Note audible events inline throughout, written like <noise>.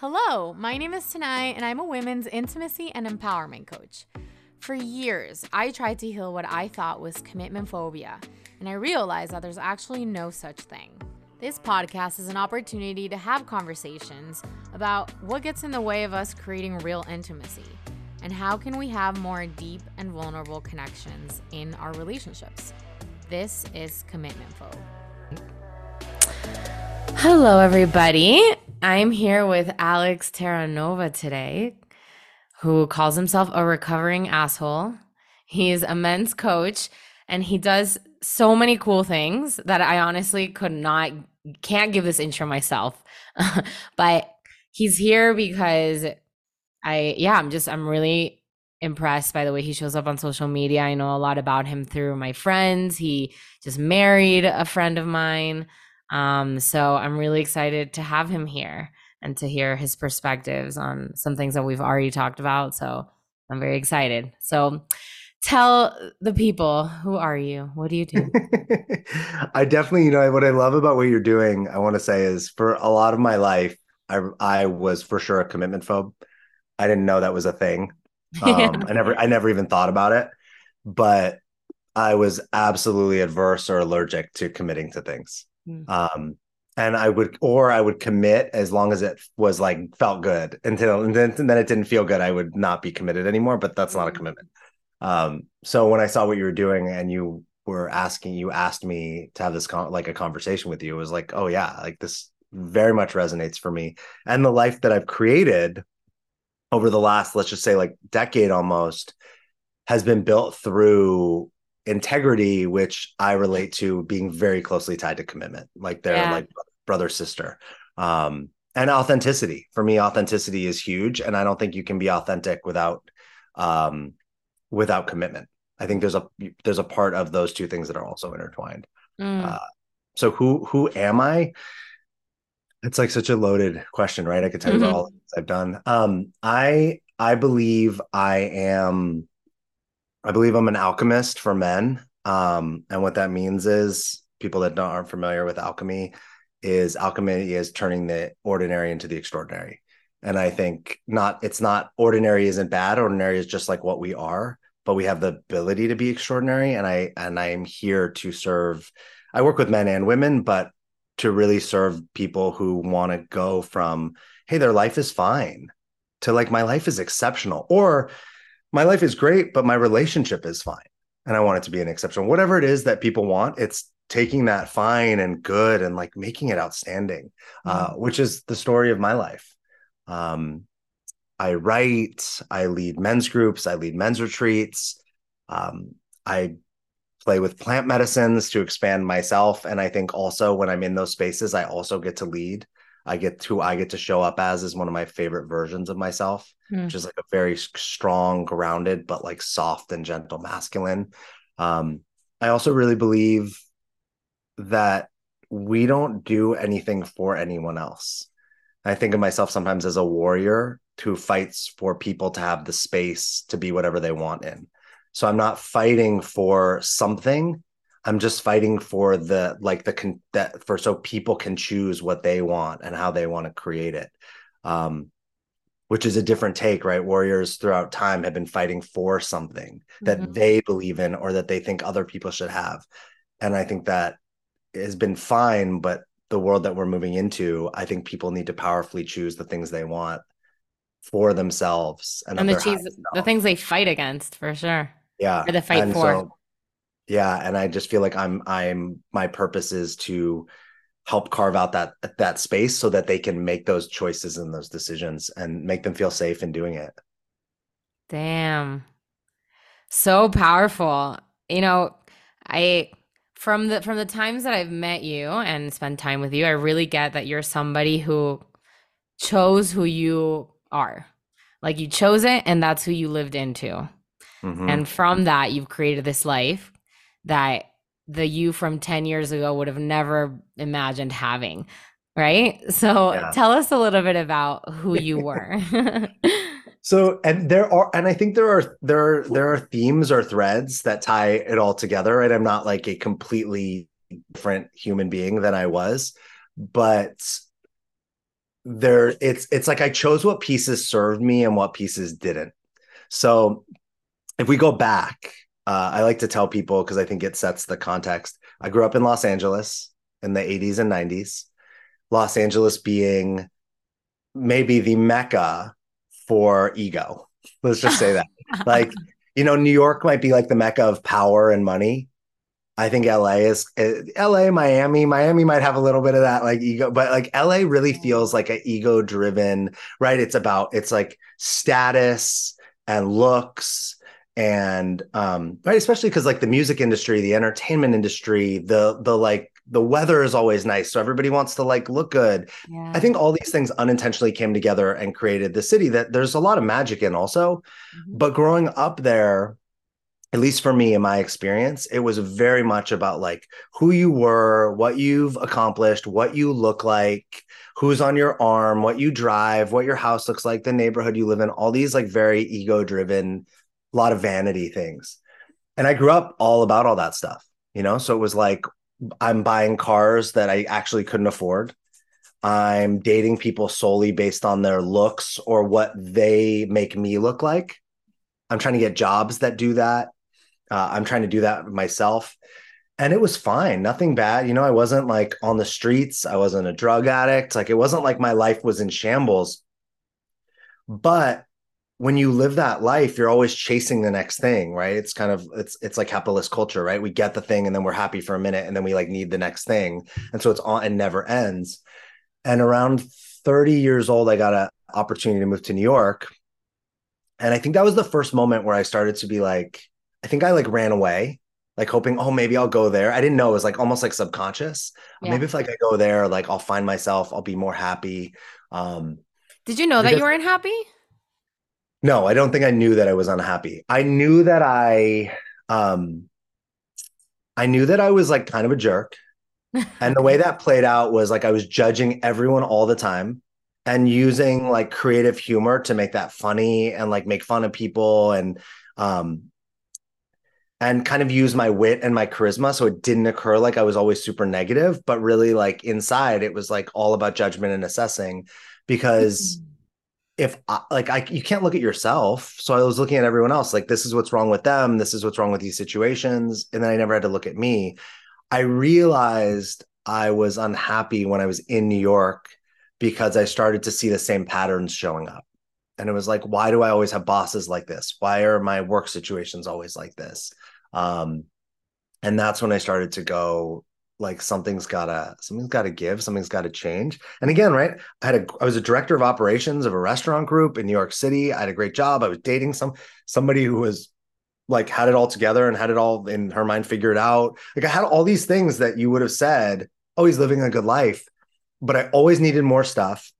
Hello, my name is Tanai, and I'm a women's intimacy and empowerment coach. For years, I tried to heal what I thought was commitment phobia, and I realized that there's actually no such thing. This podcast is an opportunity to have conversations about what gets in the way of us creating real intimacy and how can we have more deep and vulnerable connections in our relationships. This is Commitment Phobe. Hello, everybody. I'm here with Alex Terranova today, who calls himself a recovering asshole. He's a men's coach and he does so many cool things that I honestly could not, can't give this intro myself. <laughs> but he's here because I, yeah, I'm just, I'm really impressed by the way he shows up on social media. I know a lot about him through my friends. He just married a friend of mine. Um, so I'm really excited to have him here and to hear his perspectives on some things that we've already talked about. So I'm very excited. So tell the people who are you? What do you do? <laughs> I definitely, you know, what I love about what you're doing, I want to say is for a lot of my life, I I was for sure a commitment phobe. I didn't know that was a thing. <laughs> Um, yeah. I never I never even thought about it, but I was absolutely adverse or allergic to committing to things. Mm. Um, and I would, or I would commit as long as it was like felt good until, and then, and then it didn't feel good. I would not be committed anymore, but that's not a mm. commitment. Um, so when I saw what you were doing and you were asking, you asked me to have this con- like a conversation with you, it was like, oh yeah, like this very much resonates for me. And the life that I've created over the last, let's just say like decade almost has been built through integrity, which I relate to being very closely tied to commitment, like they're yeah. like brother sister. Um, and authenticity for me, authenticity is huge, and I don't think you can be authentic without um, without commitment. I think there's a there's a part of those two things that are also intertwined. Mm. Uh, so who who am I? It's like such a loaded question, right? I could tell mm-hmm. you all I've done. Um, I I believe I am I believe I'm an alchemist for men. Um, and what that means is people that aren't familiar with alchemy is alchemy is turning the ordinary into the extraordinary. And I think not it's not ordinary isn't bad. Ordinary is just like what we are, but we have the ability to be extraordinary. And I and I am here to serve. I work with men and women, but to really serve people who want to go from, hey, their life is fine to like my life is exceptional. Or my life is great, but my relationship is fine. And I want it to be an exception. Whatever it is that people want, it's taking that fine and good and like making it outstanding, uh, mm-hmm. uh, which is the story of my life. Um, I write, I lead men's groups, I lead men's retreats. Um, I play with plant medicines to expand myself. And I think also when I'm in those spaces, I also get to lead. I get to I get to show up as is one of my favorite versions of myself, mm. which is like a very strong, grounded, but like soft and gentle masculine. Um, I also really believe that we don't do anything for anyone else. I think of myself sometimes as a warrior who fights for people to have the space to be whatever they want in. So I'm not fighting for something. I'm just fighting for the like the con- that for so people can choose what they want and how they want to create it. Um, which is a different take, right? Warriors throughout time have been fighting for something that mm-hmm. they believe in or that they think other people should have. And I think that has been fine, but the world that we're moving into, I think people need to powerfully choose the things they want for themselves and, and the, cheese, the things they fight against for sure. Yeah. Or the fight and for. So, yeah and i just feel like i'm i'm my purpose is to help carve out that that space so that they can make those choices and those decisions and make them feel safe in doing it. Damn. So powerful. You know i from the from the times that i've met you and spent time with you i really get that you're somebody who chose who you are. Like you chose it and that's who you lived into. Mm-hmm. and from that you've created this life that the you from 10 years ago would have never imagined having right so yeah. tell us a little bit about who <laughs> you were <laughs> so and there are and i think there are there are there are themes or threads that tie it all together right i'm not like a completely different human being than i was but there it's it's like I chose what pieces served me and what pieces didn't. So if we go back, uh, I like to tell people because I think it sets the context. I grew up in Los Angeles in the 80s and 90s. Los Angeles being maybe the mecca for ego. Let's just say that. <laughs> like, you know, New York might be like the mecca of power and money. I think LA is uh, LA, Miami. Miami might have a little bit of that like ego, but like LA really feels like an ego driven, right? It's about it's like status and looks and um right especially because like the music industry the entertainment industry the the like the weather is always nice so everybody wants to like look good yeah. i think all these things unintentionally came together and created the city that there's a lot of magic in also mm-hmm. but growing up there at least for me in my experience it was very much about like who you were what you've accomplished what you look like who's on your arm what you drive what your house looks like the neighborhood you live in all these like very ego driven a lot of vanity things and i grew up all about all that stuff you know so it was like i'm buying cars that i actually couldn't afford i'm dating people solely based on their looks or what they make me look like i'm trying to get jobs that do that uh, I'm trying to do that myself. And it was fine, nothing bad. You know, I wasn't like on the streets, I wasn't a drug addict. Like it wasn't like my life was in shambles. But when you live that life, you're always chasing the next thing, right? It's kind of it's it's like capitalist culture, right? We get the thing and then we're happy for a minute and then we like need the next thing. And so it's on and never ends. And around 30 years old, I got an opportunity to move to New York. And I think that was the first moment where I started to be like, I think I like ran away, like hoping, oh, maybe I'll go there. I didn't know it was like almost like subconscious. Yeah. Maybe if like I go there, like I'll find myself, I'll be more happy. Um, Did you know because, that you weren't happy? No, I don't think I knew that I was unhappy. I knew that I, um, I knew that I was like kind of a jerk. <laughs> and the way that played out was like I was judging everyone all the time and using like creative humor to make that funny and like make fun of people and um and kind of use my wit and my charisma so it didn't occur like I was always super negative, but really like inside it was like all about judgment and assessing because mm-hmm. If I, like I you can't look at yourself. So I was looking at everyone else like this is what's wrong with them, this is what's wrong with these situations and then I never had to look at me. I realized I was unhappy when I was in New York because I started to see the same patterns showing up. And it was like, why do I always have bosses like this? Why are my work situations always like this? Um, and that's when I started to go like something's gotta something's gotta give something's gotta change. And again right i had a i was a director of operations of a restaurant group in new york city. I had a great job. I was dating some somebody who was like had it all together and had it all in her mind figured out. Like i had all these things that you would have said oh he's living a good life but i always needed more stuff.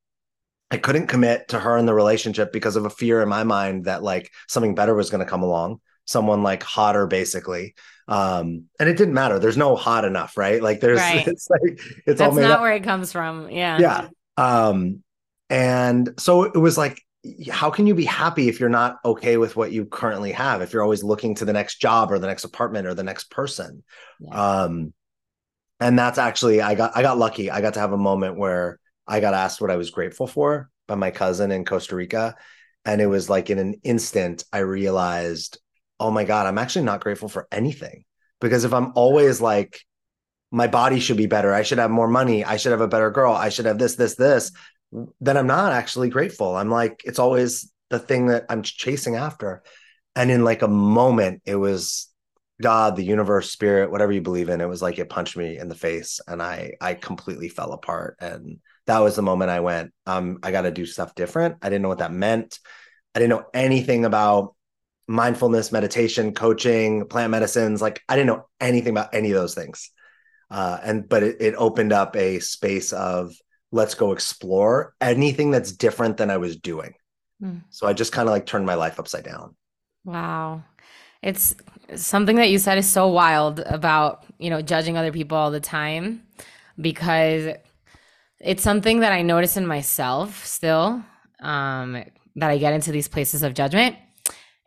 I couldn't commit to her in the relationship because of a fear in my mind that like something better was going to come along someone like hotter basically um and it didn't matter. There's no hot enough right? Like there's <laughs> right. it's like it's That's all not up. where it comes from. Yeah. Yeah. Um and so it was like how can you be happy if you're not okay with what you currently have? If you're always looking to the next job or the next apartment or the next person. Yeah. um and that's actually i got i got lucky. I got to have a moment where i got asked what i was grateful for by my cousin in costa rica. And it was like in an instant i realized oh my God, I'm actually not grateful for anything. Because if I'm always like, my body should be better, I should have more money, I should have a better girl, I should have this, this, this, then I'm not actually grateful. I'm like, it's always the thing that I'm chasing after. And in like a moment, it was God, the universe, spirit, whatever you believe in. It was like it punched me in the face and I I completely fell apart. And that was the moment I went, um, I gotta do stuff different. I didn't know what that meant. I didn't know anything about mindfulness, meditation, coaching, plant medicines. Like I didn't know anything about any of those things. Uh, and but it, it opened up a space of let's go explore anything that's different than I was doing. Mm. So I just kind of like turned my life upside down. Wow. It's something that you said is so wild about, you know, judging other people all the time because it's something that I notice in myself still um, that I get into these places of judgment.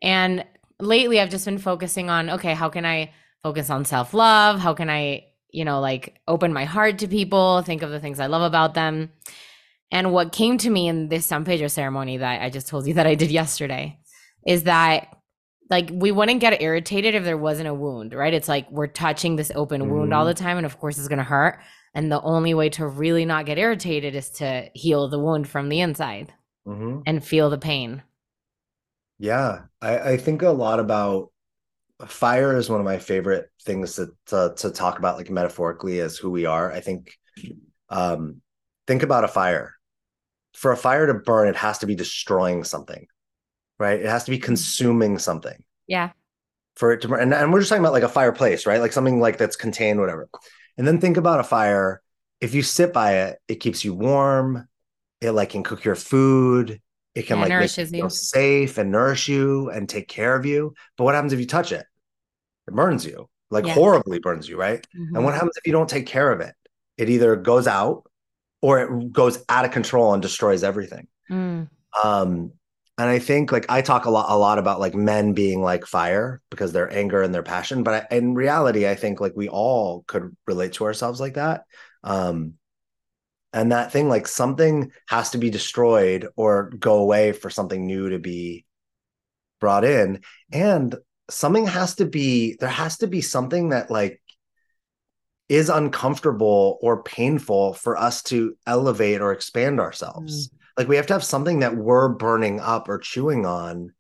And lately I've just been focusing on okay, how can I focus on self-love? How can I, you know, like open my heart to people, think of the things I love about them? And what came to me in this San Pedro ceremony that I just told you <laughs> that I did yesterday is that like we wouldn't get irritated if there wasn't a wound, right? It's like we're touching this open mm-hmm. wound all the time and of course it's going to hurt. And the only way to really not get irritated is to heal the wound from the inside mm-hmm. and feel the pain. Yeah, I, I think a lot about fire is one of my favorite things to, to, to talk about, like metaphorically, as who we are. I think, um, think about a fire. For a fire to burn, it has to be destroying something, right? It has to be consuming something. Yeah. For it to burn, and, and we're just talking about like a fireplace, right? Like something like that's contained, whatever. And then think about a fire. If you sit by it, it keeps you warm. It like can cook your food. It can yeah, like make you feel safe and nourish you and take care of you. But what happens if you touch it? It burns you, like yeah. horribly burns you, right? Mm-hmm. And what happens if you don't take care of it? It either goes out or it goes out of control and destroys everything. Mm. Um, and I think like I talk a lot a lot about like men being like fire because their anger and their passion, but I, in reality, I think like we all could relate to ourselves like that. Um, and that thing like something has to be destroyed or go away for something new to be brought in, and something has to be there has to be something that like is uncomfortable or painful for us to elevate or expand ourselves. Mm like we have to have something that we're burning up or chewing on.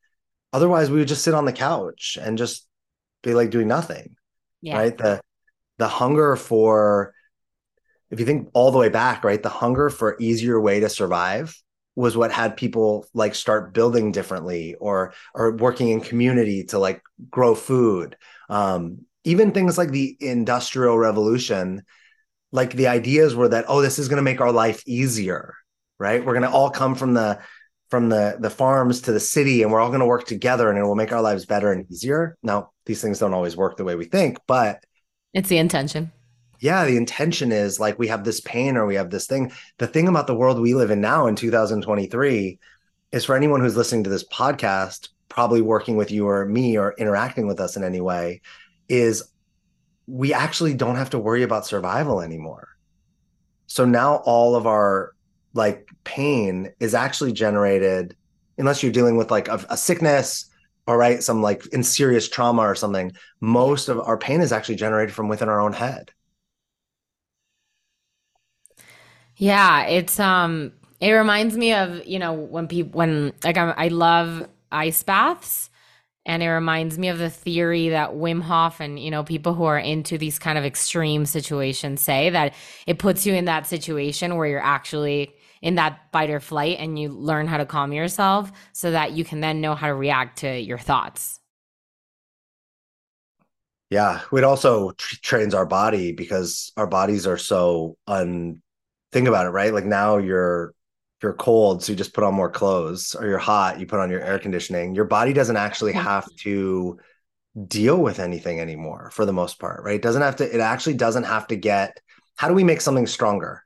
Otherwise, we would just sit on the couch and just be like doing nothing. Yeah. Right. The the hunger for if you think all the way back, right? The hunger for easier way to survive was what had people like start building differently or or working in community to like grow food. Um, even things like the industrial revolution, like the ideas were that, oh, this is going to make our life easier right? We're going to all come from the from the the farms to the city and we're all going to work together and it will make our lives better and easier. Now, these things don't always work the way we think, but it's the intention. Yeah, the intention is like we have this pain or we have this thing. The thing about the world we live in now in 2023 is for anyone who's listening to this podcast, probably working with you or me or interacting with us in any way, is we actually don't have to worry about survival anymore. So now all of our like pain is actually generated unless you're dealing with like a, a sickness or right some like in serious trauma or something most of our pain is actually generated from within our own head yeah it's um it reminds me of you know when people when like I'm, i love ice baths and it reminds me of the theory that Wim Hof and you know people who are into these kind of extreme situations say that it puts you in that situation where you're actually in that fight or flight and you learn how to calm yourself so that you can then know how to react to your thoughts. Yeah, it also trains our body because our bodies are so un. Think about it, right? Like now you're you're cold, so you just put on more clothes, or you're hot, you put on your air conditioning. Your body doesn't actually have to deal with anything anymore for the most part, right? It doesn't have to. It actually doesn't have to get. How do we make something stronger?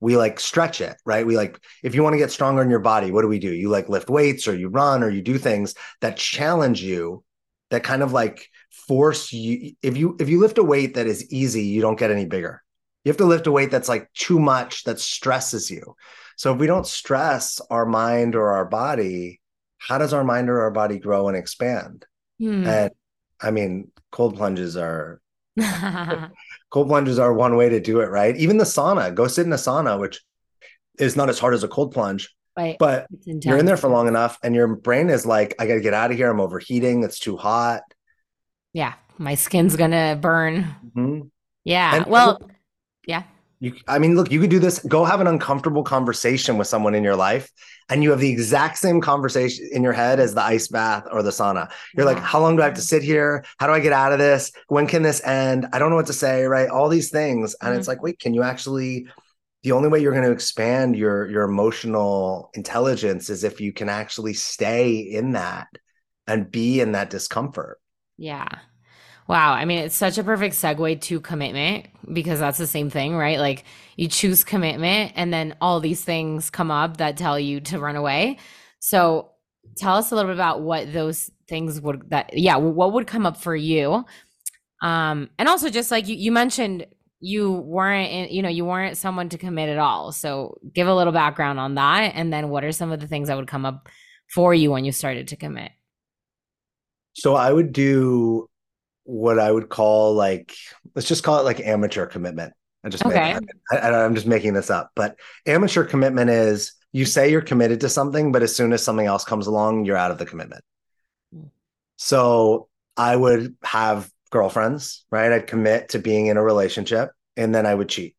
we like stretch it, right? We like, if you want to get stronger in your body, what do we do? You like lift weights or you run or you do things that challenge you, that kind of like force you. If you, if you lift a weight that is easy, you don't get any bigger. You have to lift a weight that's like too much that stresses you. So if we don't stress our mind or our body, how does our mind or our body grow and expand? Hmm. And I mean, cold plunges are <laughs> cold plunges are one way to do it, right? Even the sauna, go sit in a sauna, which is not as hard as a cold plunge. Right. But you're in there for long enough and your brain is like, I got to get out of here. I'm overheating. It's too hot. Yeah. My skin's to burn. Mm-hmm. Yeah. And well, yeah. You, I mean, look, you could do this. Go have an uncomfortable conversation with someone in your life, and you have the exact same conversation in your head as the ice bath or the sauna. You're like, how long do I have to sit here? How do I get out of this? When can this end? I don't know what to say, right? All these things. And mm-hmm. it's like, wait, can you actually the only way you're going to expand your your emotional intelligence is if you can actually stay in that and be in that discomfort. Yeah. Wow. I mean, it's such a perfect segue to commitment because that's the same thing, right? Like you choose commitment and then all these things come up that tell you to run away. So tell us a little bit about what those things would that yeah, what would come up for you. Um and also just like you, you mentioned you weren't in, you know, you weren't someone to commit at all. So give a little background on that. And then what are some of the things that would come up for you when you started to commit? So I would do what I would call like, let's just call it like amateur commitment. I just okay. I, I'm just making this up, but amateur commitment is you say you're committed to something, but as soon as something else comes along, you're out of the commitment. Mm. So I would have girlfriends, right? I'd commit to being in a relationship and then I would cheat.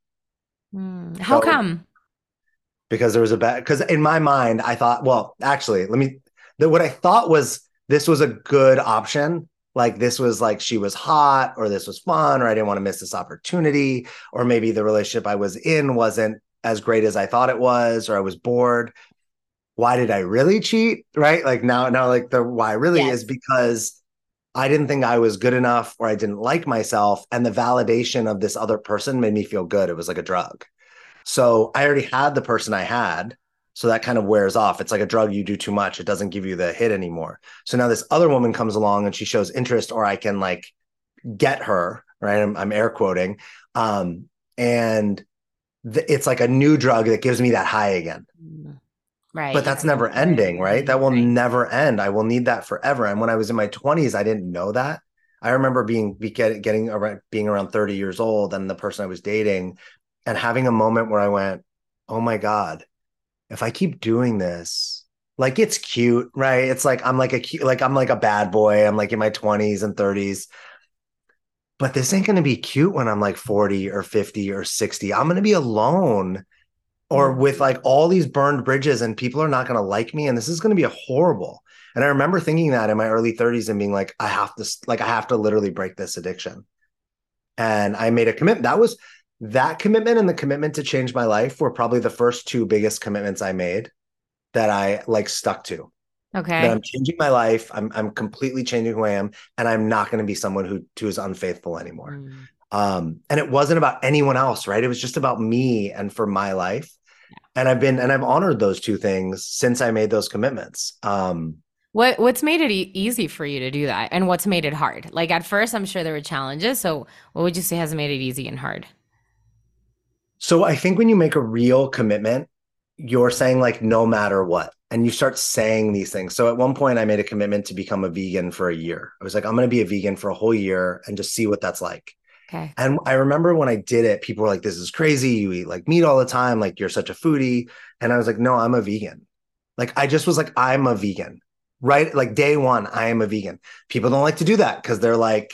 Mm. How so, come? Because there was a bad, because in my mind, I thought, well, actually, let me, the, what I thought was this was a good option. Like this was like she was hot or this was fun or I didn't want to miss this opportunity or maybe the relationship I was in wasn't as great as I thought it was or I was bored. Why did I really cheat? Right? Like now, now, like the why really yes. is because I didn't think I was good enough or I didn't like myself. And the validation of this other person made me feel good. It was like a drug. So I already had the person I had. So that kind of wears off. It's like a drug you do too much. It doesn't give you the hit anymore. So now this other woman comes along and she shows interest, or I can like get her, right? I'm, I'm air quoting. Um, and th- it's like a new drug that gives me that high again. Right. But that's never ending, right? That will right. never end. I will need that forever. And when I was in my 20s, I didn't know that. I remember being be getting around being around 30 years old and the person I was dating and having a moment where I went, "Oh my god, if I keep doing this, like it's cute, right? It's like I'm like a cute like I'm like a bad boy. I'm like in my 20s and 30s. But this ain't going to be cute when I'm like 40 or 50 or 60. I'm going to be alone or mm. with like all these burned bridges and people are not going to like me and this is going to be a horrible and i remember thinking that in my early 30s and being like i have to like i have to literally break this addiction and i made a commitment that was that commitment and the commitment to change my life were probably the first two biggest commitments i made that i like stuck to okay that i'm changing my life i'm, I'm completely changing who i am and i'm not going to be someone who, who is unfaithful anymore mm. um and it wasn't about anyone else right it was just about me and for my life Yeah. and I've been and I've honored those two things since I made those commitments. Um, what what's made it e- easy for you to do that, and what's made it hard? Like at first, I'm sure there were challenges. So, what would you say has made it easy and hard? So, I think when you make a real commitment, you're saying like no matter what, and you start saying these things. So, at one point, I made a commitment to become a vegan for a year. I was like, I'm going to be a vegan for a whole year and just see what that's like. Okay. And I remember when I did it, people were like, this is crazy. You eat like meat all the time. Like you're such a foodie. And I was like, no, I'm a vegan. Like I just was like, I'm a vegan. Right. Like day one, I am a vegan. People don't like to do that because they're like,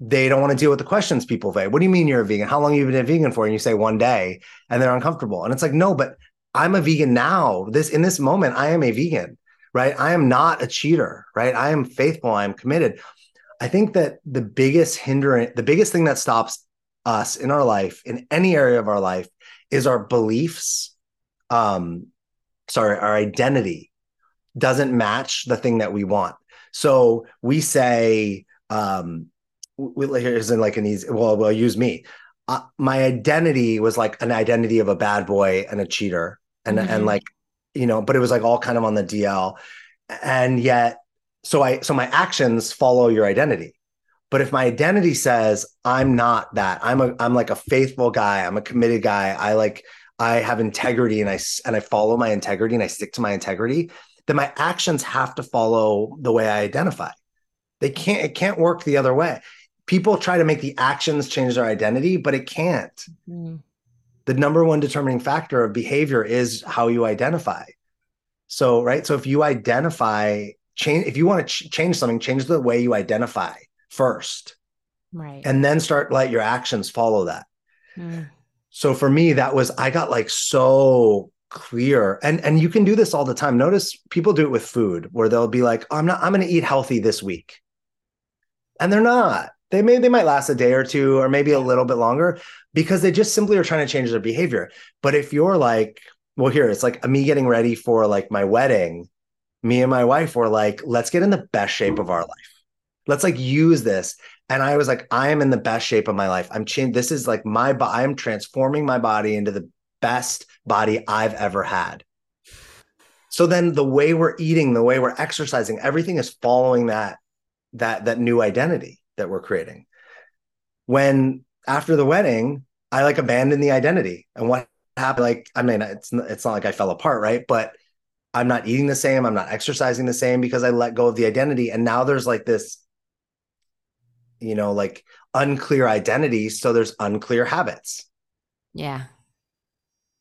they don't want to deal with the questions people say. What do you mean you're a vegan? How long have you been a vegan for? And you say one day and they're uncomfortable. And it's like, no, but I'm a vegan now. This in this moment, I am a vegan, right? I am not a cheater, right? I am faithful. I am committed. I think that the biggest hindrance, the biggest thing that stops us in our life, in any area of our life, is our beliefs. Um, sorry, our identity doesn't match the thing that we want. So we say, um, here's in like an easy. Well, well, use me. Uh, my identity was like an identity of a bad boy and a cheater, and mm-hmm. and like you know, but it was like all kind of on the DL, and yet so i so my actions follow your identity but if my identity says i'm not that i'm a i'm like a faithful guy i'm a committed guy i like i have integrity and i and i follow my integrity and i stick to my integrity then my actions have to follow the way i identify they can't it can't work the other way people try to make the actions change their identity but it can't. Mm-hmm. the number one determining factor of behavior is how you identify. So right so if you identify change if you want to ch- change something change the way you identify first. Right. And then start let your actions follow that. Mm. so for me that was i got like so clear. And and you can do this all the time. Notice people do it with food where they'll be like oh, i'm not i'm going to eat healthy this week. And they're not they may they might last a day or two or maybe a little bit longer because they just simply are trying to change their behavior but if you're like well here it's like me getting ready for like my wedding me and my wife were like, let's get in the best shape of our life. Let's like use this. And I was like, I am in the best shape of my life. I'm changing. This is like my, bo- I am transforming my body into the best body I've ever had. So then the way we're eating, the way we're exercising, everything is following that, that, that new identity that we're creating. When after the wedding, I like abandoned the identity. And what happened? Like, I mean, it's it's not like I fell apart, right? But I'm not eating the same. I'm not exercising the same because I let go of the identity. And now there's like this, you know, like unclear identity. So there's unclear habits. Yeah.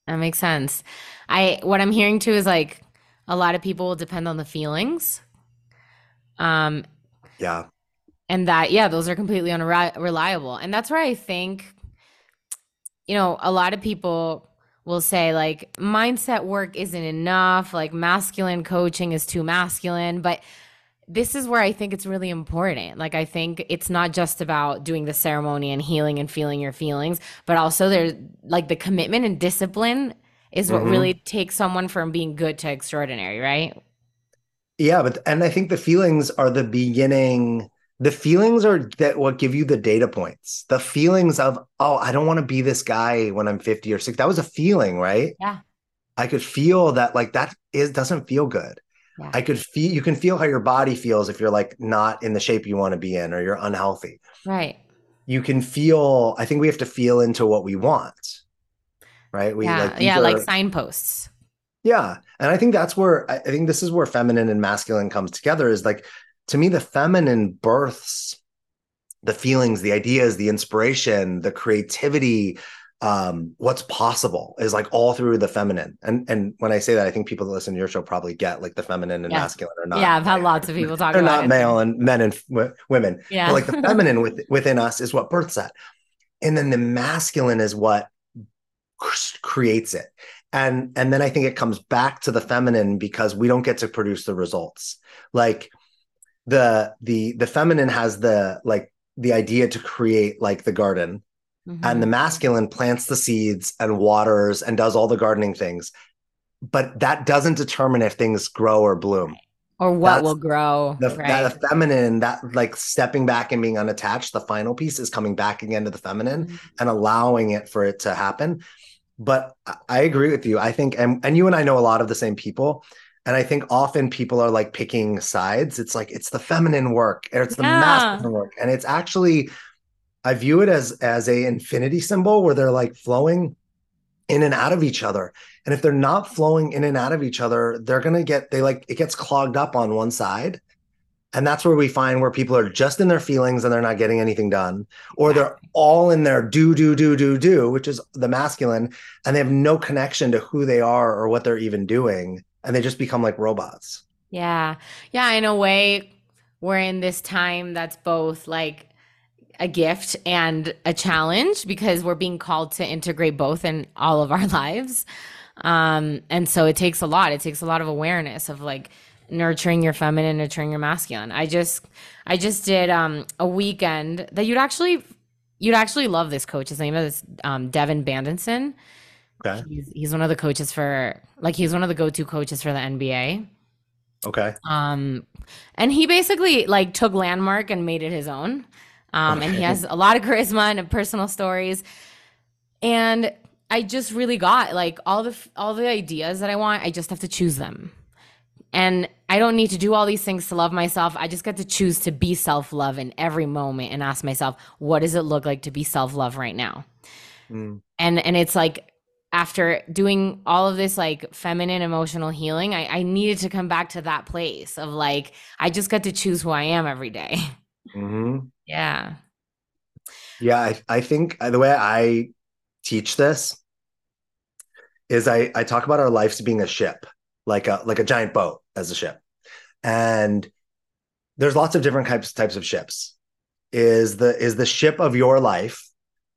That makes sense. I what I'm hearing too is like a lot of people will depend on the feelings. Um yeah. And that yeah, those are completely unreliable. And that's where I think you know, a lot of people will say like mindset work isn't enough, like masculine coaching is too masculine, but this is where I think it's really important. Like, I think it's not just about doing the ceremony and healing and feeling your feelings, but also there's like the commitment and discipline is what mm-hmm. really takes someone from being good to extraordinary, right? Yeah, but and I think the feelings are the beginning. The feelings are that what give you the data points. The feelings of, oh, I don't want to be this guy when I'm 50 or 60. That was a feeling, right? Yeah. I could feel that like that is doesn't feel good. Yeah. I could feel you can feel how your body feels if you're like not in the shape you want to be in or you're unhealthy. Right. You can feel, I think we have to feel into what we want. Right. We yeah, like yeah, are, like signposts. Yeah. And I think that's where I think this is where feminine and masculine comes together is like to me, the feminine births the feelings, the ideas, the inspiration, the creativity, um, what's possible is like all through the feminine. And and when I say that, I think people that listen to your show probably get like the feminine and yeah. masculine or not. Yeah, I've had lots of people talk about it. They're not it. male and men and w- women. Yeah, but like the <laughs> feminine with, within us is what births that, and then the masculine is what creates it. And and then I think it comes back to the feminine because we don't get to produce the results. Like the the the feminine has the like the idea to create like the garden Mm-hmm. And the masculine plants the seeds and waters and does all the gardening things. But that doesn't determine if things grow or bloom. Or what That's will grow. The, right? That feminine, that like stepping back and being unattached, the final piece is coming back again to the feminine mm-hmm. and allowing it for it to happen. But I agree with you. I think, and, and you and I know a lot of the same people. And I think often people are like picking sides. It's like it's the feminine work or it's the yeah. masculine work. And it's actually I view it as as a infinity symbol where they're like flowing in and out of each other. And if they're not flowing in and out of each other, they're going to get they like it gets clogged up on one side. And that's where we find where people are just in their feelings and they're not getting anything done, or they're all in their do, do, do, do, do, which is the masculine, and they have no connection to who they are or what they're even doing. And they just become like robots. Yeah. Yeah. In a way, we're in this time that's both like a gift and a challenge because we're being called to integrate both in all of our <laughs> lives. Um, and so it takes a lot. It takes a lot of awareness of like nurturing your feminine, nurturing your masculine. I just I just did um a weekend that you'd actually you'd actually love this coach. His name is um Devon Bandison. Okay. He's he's one of the coaches for like he's one of the go-to coaches for the NBA. Okay. Um and he basically like took landmark and made it his own. Um, okay. And he has a lot of charisma and personal stories. And I just really got like all the all the ideas that I want. I just have to choose them. And I don't need to do all these things to love myself. I just get to choose to be self love in every moment and ask myself, what does it look like to be self love right now? Mm. And and it's like after doing all of this like feminine emotional healing, I, I needed to come back to that place of like I just got to choose who I am every day. Mm-hmm. <laughs> Yeah. Yeah, I, I think uh, the way I teach this is I, I talk about our lives being a ship, like a like a giant boat as a ship. And there's lots of different types types of ships. Is the is the ship of your life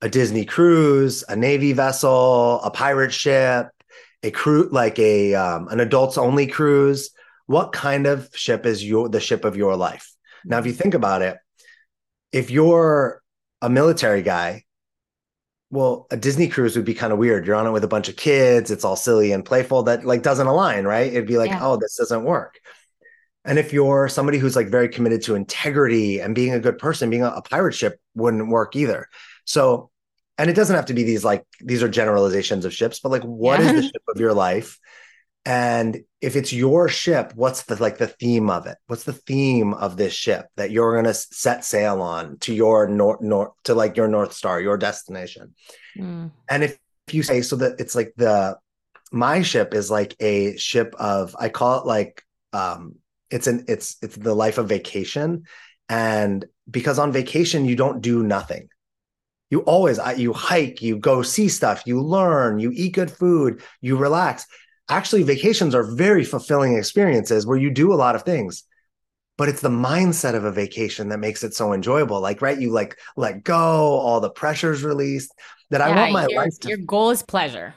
a Disney cruise, a Navy vessel, a pirate ship, a crew like a um, an adults only cruise? What kind of ship is your the ship of your life? Now, if you think about it, if you're a military guy, well, a Disney cruise would be kind of weird. You're on it with a bunch of kids. It's all silly and playful. That like doesn't align, right? It'd be like, yeah. oh, this doesn't work. And if you're somebody who's like very committed to integrity and being a good person, being a, a pirate ship wouldn't work either. So, and it doesn't have to be these like these are generalizations of ships, but like what yeah. is the ship of your life? And if it's your ship, what's the like the theme of it? What's the theme of this ship that you're gonna set sail on to your north north to like your north star, your destination? Mm. And if, if you say so that it's like the my ship is like a ship of I call it like um it's an it's it's the life of vacation and because on vacation you don't do nothing you always you hike you go see stuff you learn you eat good food you relax. Actually vacations are very fulfilling experiences where you do a lot of things but it's the mindset of a vacation that makes it so enjoyable. Like right you like let go all the pressure's released that yeah, i want my your, life to, your goal is pleasure.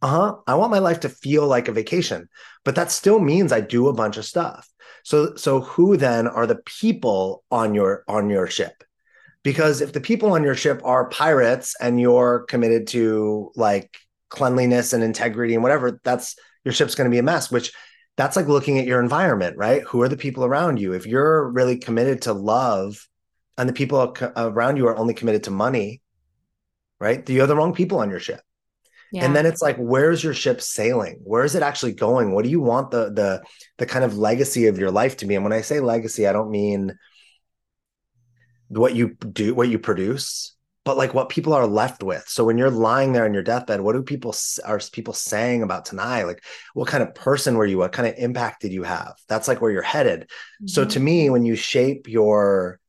Uh-huh. I want my life to feel like a vacation but that still means i do a bunch of stuff. So so who then are the people on your on your ship because if the people on your ship are pirates and you're committed to like cleanliness and integrity and whatever that's your ship's going to be a mess which that's like looking at your environment right? Who are the people around you? If you're really committed to love and the people around you are only committed to money right? You're the wrong people on your ship. Yeah. and then it's like where's your ship sailing? Where is it actually going? What do you want the the the kind of legacy of your life to be? And when i say legacy i don't mean what you do what you produce but like what people are left with. So when you're lying there on your deathbed, what do people are people saying about tonight? Like what kind of person were you? What kind of impact did you have? That's like where you're headed. Mm-hmm. So to me, when you shape your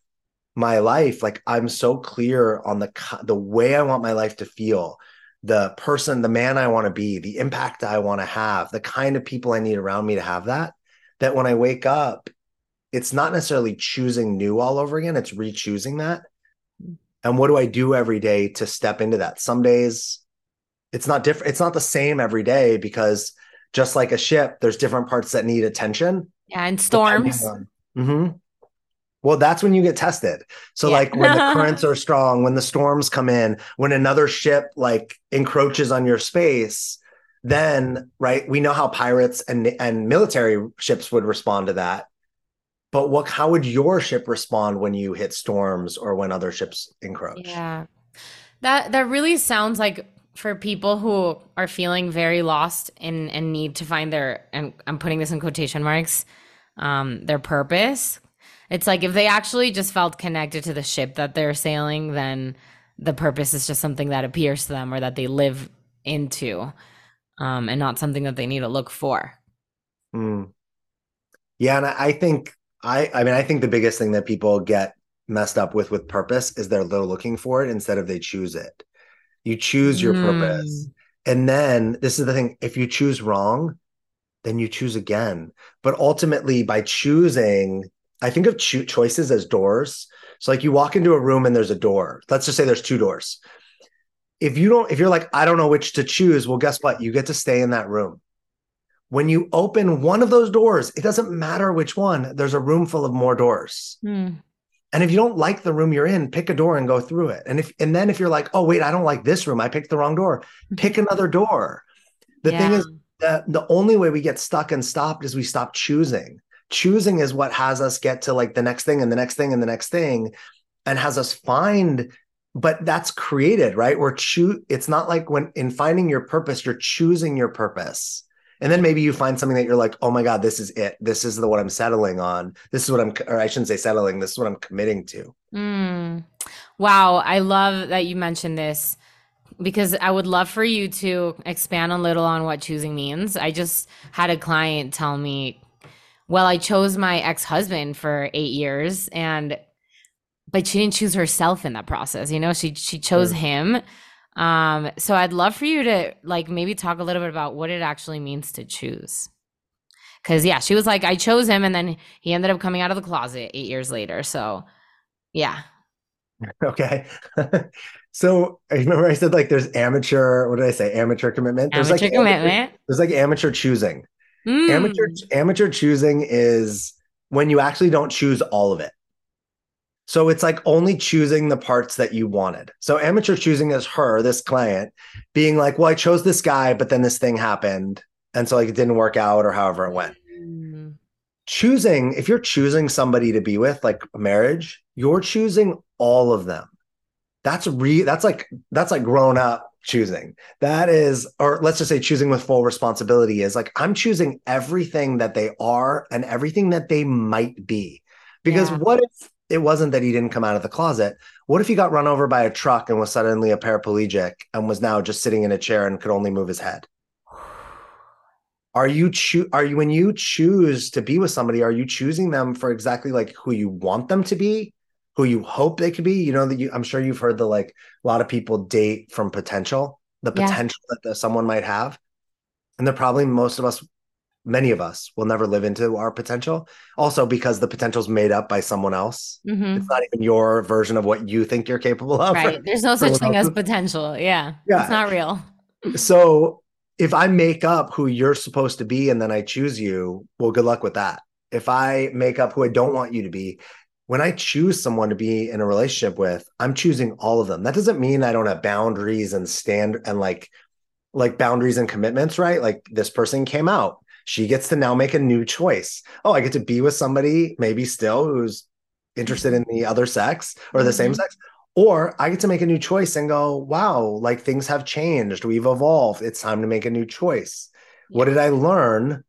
my life, like I'm so clear on the the way I want my life to feel, the person, the man I want to be, the impact I want to have, the kind of people I need around me to have that. That when I wake up, it's not necessarily choosing new all over again. It's re-choosing that and what do i do every day to step into that some days it's not different it's not the same every day because just like a ship there's different parts that need attention yeah and storms mm-hmm. well that's when you get tested so yeah. like when the <laughs> currents are strong when the storms come in when another ship like encroaches on your space then right we know how pirates and and military ships would respond to that but what how would your ship respond when you hit storms or when other ships encroach? Yeah. That that really sounds like for people who are feeling very lost and and need to find their and i'm putting this in quotation marks um their purpose. It's like if they actually just felt connected to the ship that they're sailing then the purpose is just something that appears to them or that they live into um and not something that they need to look for. Mm. yeah and i think I I mean I think the biggest thing that people get messed up with with purpose is they're they're looking for it instead of they choose it. You choose your mm. purpose. And then this is the thing if you choose wrong, then you choose again. But ultimately by choosing, I think of cho- choices as doors. So like you walk into a room and there's a door. Let's just say there's two doors. If you don't if you're like I don't know which to choose, well guess what? You get to stay in that room when you open one of those doors, it doesn't matter which one, there's a room full of more doors. Mm. And if you don't like the room you're in, pick a door and go through it. And if and then if you're like, oh wait, I don't like this room, I picked the wrong door, pick another door. The yeah. thing is that the only way we get stuck and stopped is we stop choosing. Choosing is what has us get to like the next thing and the next thing and the next thing and has us find but that's created, right? We're choose it's not like when in finding your purpose, you're choosing your purpose and then maybe you find something that you're like oh my god this is it. This is the what i'm settling on. This is what i'm or i shouldn't say settling. This is what i'm committing to. Mm. wow. I love that you mentioned this because i would love for you to expand a little on what choosing means. I just had a client tell me well i chose my ex-husband for eight years and but she didn't choose herself in that process you know? She she chose mm. him um, so I'd love for you to like maybe talk a little bit about what it actually means to choose. Cause yeah, she was like, I chose him and then he ended up coming out of the closet eight years later. So yeah. <laughs> Okay. so I remember I said like there's amateur, what did I say? Amateur commitment. There's amateur like commitment. Amateur, there's like amateur choosing. Mm. Amateur amateur choosing is when you actually don't choose all of it. So it's like only choosing the parts that you wanted. So amateur choosing is her, this client, being like, well, I chose this guy, but then this thing happened. And so like it didn't work out or however it went. Mm. Choosing, if you're choosing somebody to be with, like marriage, you're choosing all of them. That's re that's like that's like grown up choosing. That is, or let's just say choosing with full responsibility is like I'm choosing everything that they are and everything that they might be. Because yeah. what if it wasn't that he didn't come out of the closet? What if he got run over by a truck and was suddenly a paraplegic and was now just sitting in a chair and could only move his head? Are you cho- are you when you choose to be with somebody, are you choosing them for exactly like who you want them to be? who you hope they could be. You know that you I'm sure you've heard the like a lot of people date from potential, the potential yeah. that the, someone might have. And they're probably most of us, many of us will never live into our potential. Also, because the potential is made up by someone else. Mm-hmm. It's not even your version of what you think you're capable of. Right. <laughs> There's no such thing as potential. Yeah. Yeah. It's not real. so if I make up who you're supposed to be and then I choose you, well, good luck with that. If I make up who I don't want you to be when I choose someone to be in a relationship with, I'm choosing all of them. That doesn't mean I don't have boundaries and stand and like like boundaries and commitments, right? Like this person came out. She gets to now make a new choice. Oh, I get to be with somebody maybe still who's interested in the other sex or the mm-hmm. same sex. Or I get to make a new choice and go, wow, like things have changed. We've evolved. It's time to make a new choice. Yeah. What did I learn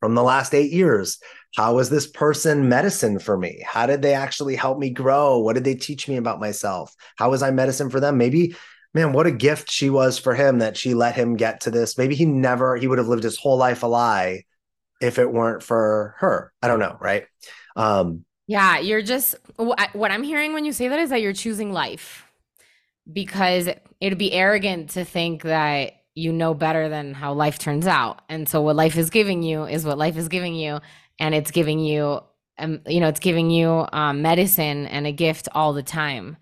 from the last eight years? how was this person medicine for me how did they actually help me grow what did they teach me about myself how was i medicine for them maybe man what a gift she was for him that she let him get to this. Maybe he never he would have lived his whole life a lie if it weren't for her. I don't know right? Um yeah you're just what i'm hearing when you say that is that you're choosing life because it'd be arrogant to think that you know better than how life turns out. And so what life is giving you is what life is giving you and it's giving you um, you know it's giving you um, medicine and a gift all the time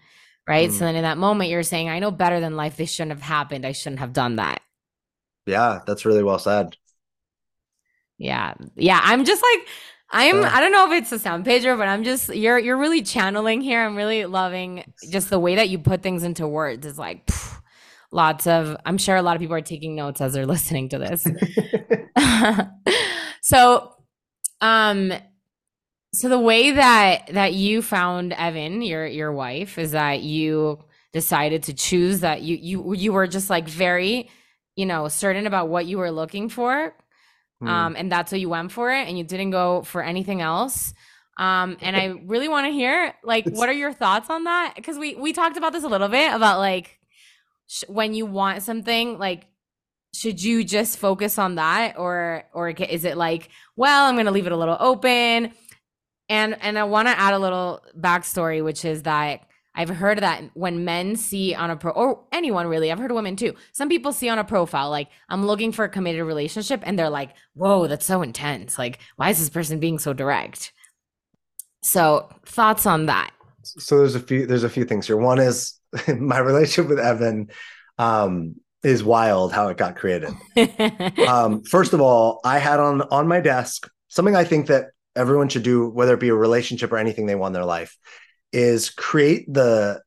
right? Mm. so then in that moment you're saying i know better than life. This shouldn't have happened. I shouldn't have done that. Yeah that's really well said. Yeah. Yeah i'm just like i'm yeah. i don't know if it's a sound pager but i'm just you're you're really channeling here. I'm really loving just the way that you put things into words. Is like phew, lots of i'm sure a lot of people are taking notes as they're <laughs> listening to this. <laughs> <laughs> So um so the way that that you found Evan, your your wife, is that you decided to choose that you you you were just like very, you know, certain about what you were looking for. Mm. Um and that's what you went for it and you didn't go for anything else. Um and I really want to hear like what are your thoughts on that? Cuz we we talked about this a little bit about like sh- when you want something like should you just focus on that or or is it like well i'm to leave it a little open and and i want to add a little backstory which is that i've heard that when men see on a pro or anyone really i've heard women too. Some people see on a profile like i'm looking for a committed relationship and they're like whoa that's so intense. Like why is this person being so direct? So thoughts on that? So there's a few there's a few things here. One is <laughs> my relationship with evan um is wild how it got created. <laughs> um, first of all, I had on on my desk something I think that everyone should do, whether it be a relationship or anything they want in their life, is create the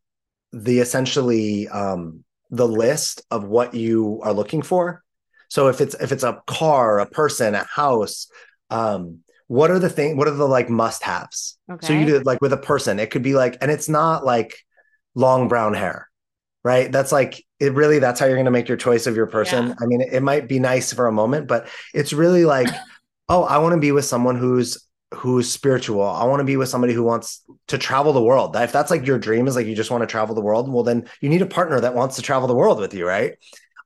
the essentially um, the list of what you are looking for. So if it's if it's a car, a person, a house, um, what are the thing? What are the like must haves? Okay. So you do like with a person, it could be like, and it's not like long brown hair right that's like it really that's how you're going to make your choice of your person yeah. i mean it, it might be nice for a moment but it's really like <coughs> oh i want to be with someone who's who's spiritual. I want to be with somebody who wants to travel the world. If that's like your dream is like you just want to travel the world well then you need a partner that wants to travel the world with you right?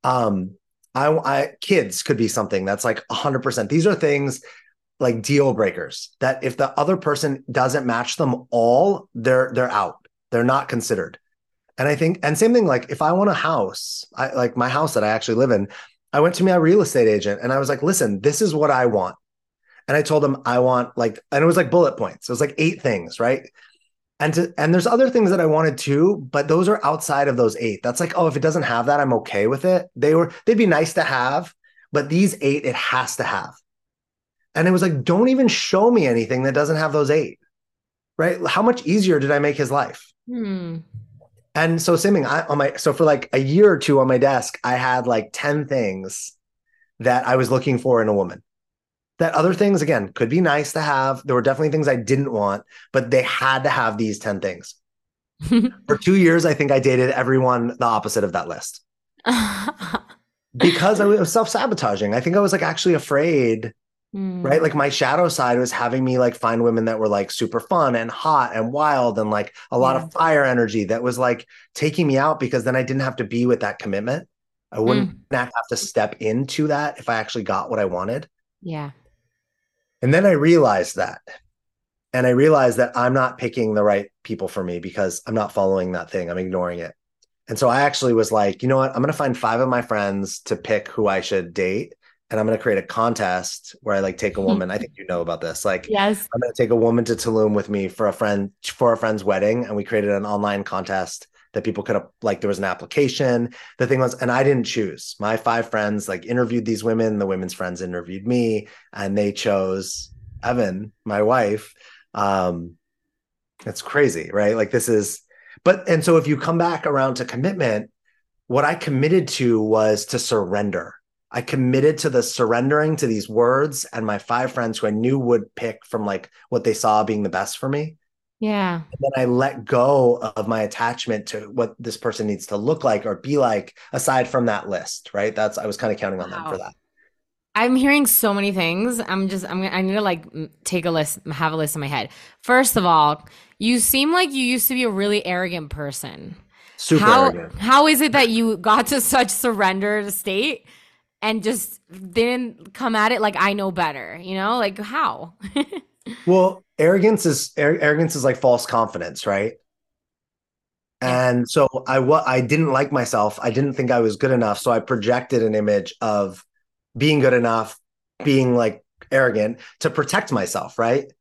Um i, I kids could be something that's like 100% these are things like deal breakers that if the other person doesn't match them all they're they're out. They're not considered. And I think, and same thing, like if I want a house, I like my house that I actually live in, I went to my real estate agent and I was like, listen, this is what I want. And I told him I want like, and it was like bullet points. It was like eight things, right? And to, and there's other things that I wanted too, but those are outside of those eight. That's like, oh, if it doesn't have that, I'm okay with it. They were, they'd be nice to have, but these eight, it has to have. And it was like, don't even show me anything that doesn't have those eight, right? How much easier did I make his life? Hmm. And so same I, on my so for like a year or two on my desk, I had like 10 things that I was looking for in a woman. That other things again could be nice to have. There were definitely things I didn't want, but they had to have these 10 things. <laughs> for 2 years I think I dated everyone the opposite of that list. <laughs> because I was self sabotaging. I think I was like actually afraid, mm. right? Like my shadow side was having me like find women that were like super fun and hot and wild and like a lot yeah. of fire energy that was like taking me out because then I didn't have to be with that commitment. I wouldn't mm. have to step into that if I actually got what I wanted. Yeah. And then I realized that. And I realized that I'm not picking the right people for me because I'm not following that thing. I'm ignoring it. And so I actually was like, you know what? I'm going to find five of my friends to pick who I should date. And I'm going to create a contest where I like take a <laughs> woman. I think you know about this. Like, yes, I'm going to take a woman to Tulum with me for a friend for a friend's wedding, and we created an online contest that people could have like. There was an application. The thing was, and I didn't choose. My five friends like interviewed these women. The women's friends interviewed me, and they chose Evan, my wife. Um, it's crazy, right? Like this is but and so if you come back around to commitment, what I committed to was to surrender. I committed to the surrendering to these words and my five friends who I knew would pick from like what they saw being the best for me. Yeah. And then I let go of my attachment to what this person needs to look like or be like, aside from that list, right? That's I was kind of counting on wow. them for that. I'm hearing so many things. I'm just I'm I need to like take a list, have a list in my head. First of all, you seem like you used to be a really arrogant person. Super how, arrogant. How is it that you got to such surrendered state and just didn't come at it like I know better? You know, like how? <laughs> well, arrogance is arrogance is like false confidence, right? And so I what I didn't like myself. I didn't think I was good enough. So I projected an image of being good enough, being like arrogant to protect myself, right?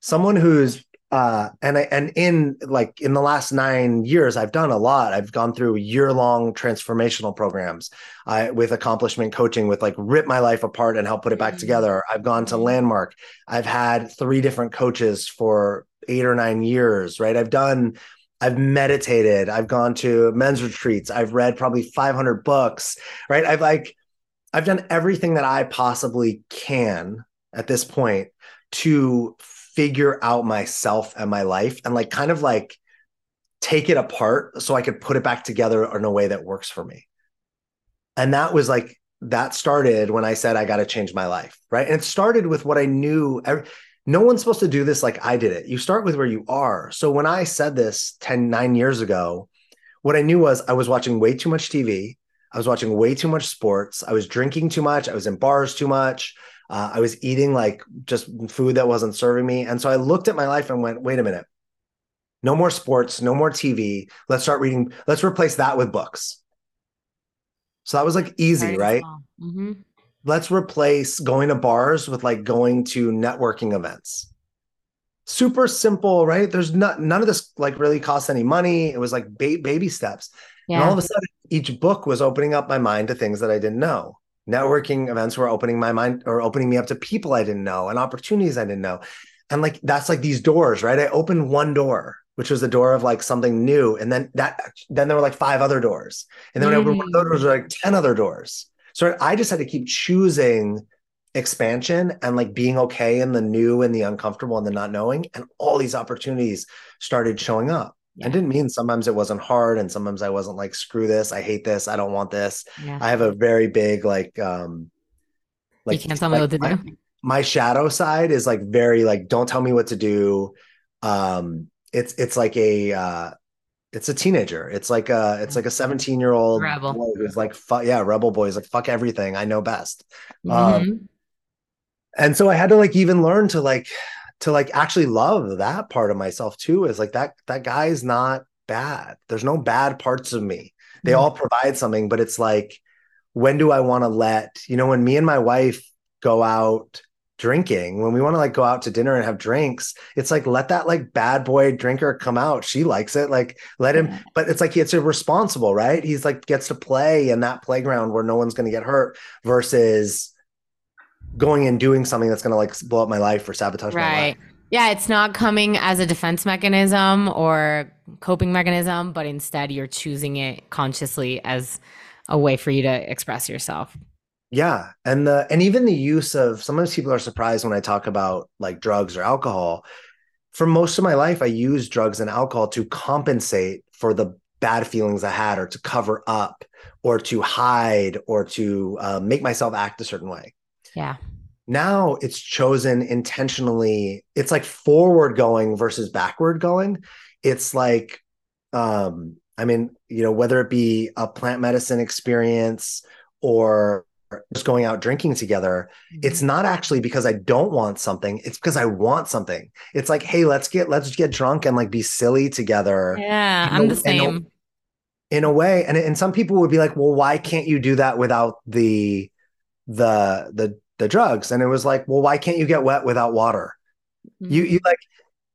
Someone who's uh, and I, and in like in the last nine years, I've done a lot. I've gone through year long transformational programs I, with accomplishment coaching, with like rip my life apart and help put it back mm-hmm. together. I've gone to mm-hmm. Landmark. I've had three different coaches for eight or nine years. Right. I've done. I've meditated. I've gone to men's retreats. I've read probably 500 books. Right. I've like I've done everything that I possibly can at this point to figure out myself and my life and like kind of like take it apart so I could put it back together in a way that works for me. And that was like that started when I said I got to change my life, right? And it started with what I knew. No one's supposed to do this like I did it. You start with where you are. So when I said this 10, nine years ago, what I knew was I was watching way too much TV. I was watching way too much sports. I was drinking too much. I was in bars too much. Uh, I was eating like just food that wasn't serving me. And so I looked at my life and went, wait a minute. No more sports, no more TV. Let's start reading. Let's replace that with books. So that was like easy, right? Mm-hmm. Let's replace going to bars with like going to networking events. Super simple, right? There's not none of this like really cost any money. It was like ba- baby steps. Yeah. And all of a sudden, each book was opening up my mind to things that I didn't know networking events were opening my mind or opening me up to people I didn't know and opportunities I didn't know. And like that's like these doors, right? I opened one door, which was the door of like something new. And then that then there were like five other doors. And then when mm-hmm. I opened those doors, there were like 10 other doors. So I just had to keep choosing expansion and like being okay in the new and the uncomfortable and the not knowing. And all these opportunities started showing up. Yeah. It didn't mean sometimes it wasn't hard and sometimes I wasn't like, screw this, I hate this, I don't want this. Yeah. I have a very big like um like you can't tell me what to my, do. My shadow side is like very like, don't tell me what to do. Um it's it's like a uh it's a teenager. It's like a it's like a 17 year old rebel who's like fuck yeah, rebel boy is like fuck everything. I know best. Um, mm-hmm. Um and so I had to like even learn to like to like actually love that part of myself too is like that that guy is not bad. There's no bad parts of me. They mm-hmm. all provide something but it's like when do i want to let you know when me and my wife go out drinking when we want to like go out to dinner and have drinks it's like let that like bad boy drinker come out. She likes it like let him but it's like it's irresponsible right? He's like gets to play in that playground where no one's going to get hurt versus going and doing something that's going to like blow up my life or sabotage right. my life. Yeah, it's not coming as a defense mechanism or coping mechanism, but instead you're choosing it consciously as a way for you to express yourself. Yeah, and the and even the use of sometimes people are surprised when I talk about like drugs or alcohol. For most of my life, I used drugs and alcohol to compensate for the bad feelings I had or to cover up or to hide or to uh, make myself act a certain way. Yeah. Now it's chosen intentionally. It's like forward going versus backward going. It's like, um, I mean, you know, whether it be a plant medicine experience or just going out drinking together, it's Mm-hmm. not actually because I don't want something. It's because I want something. It's like, hey, let's get let's get drunk and like be silly together Yeah, I'm the same. in a way. And and some people would be like, well, why can't you do that without the the the the drugs? And it was like, well, why can't you get wet without water? You Mm-hmm. you like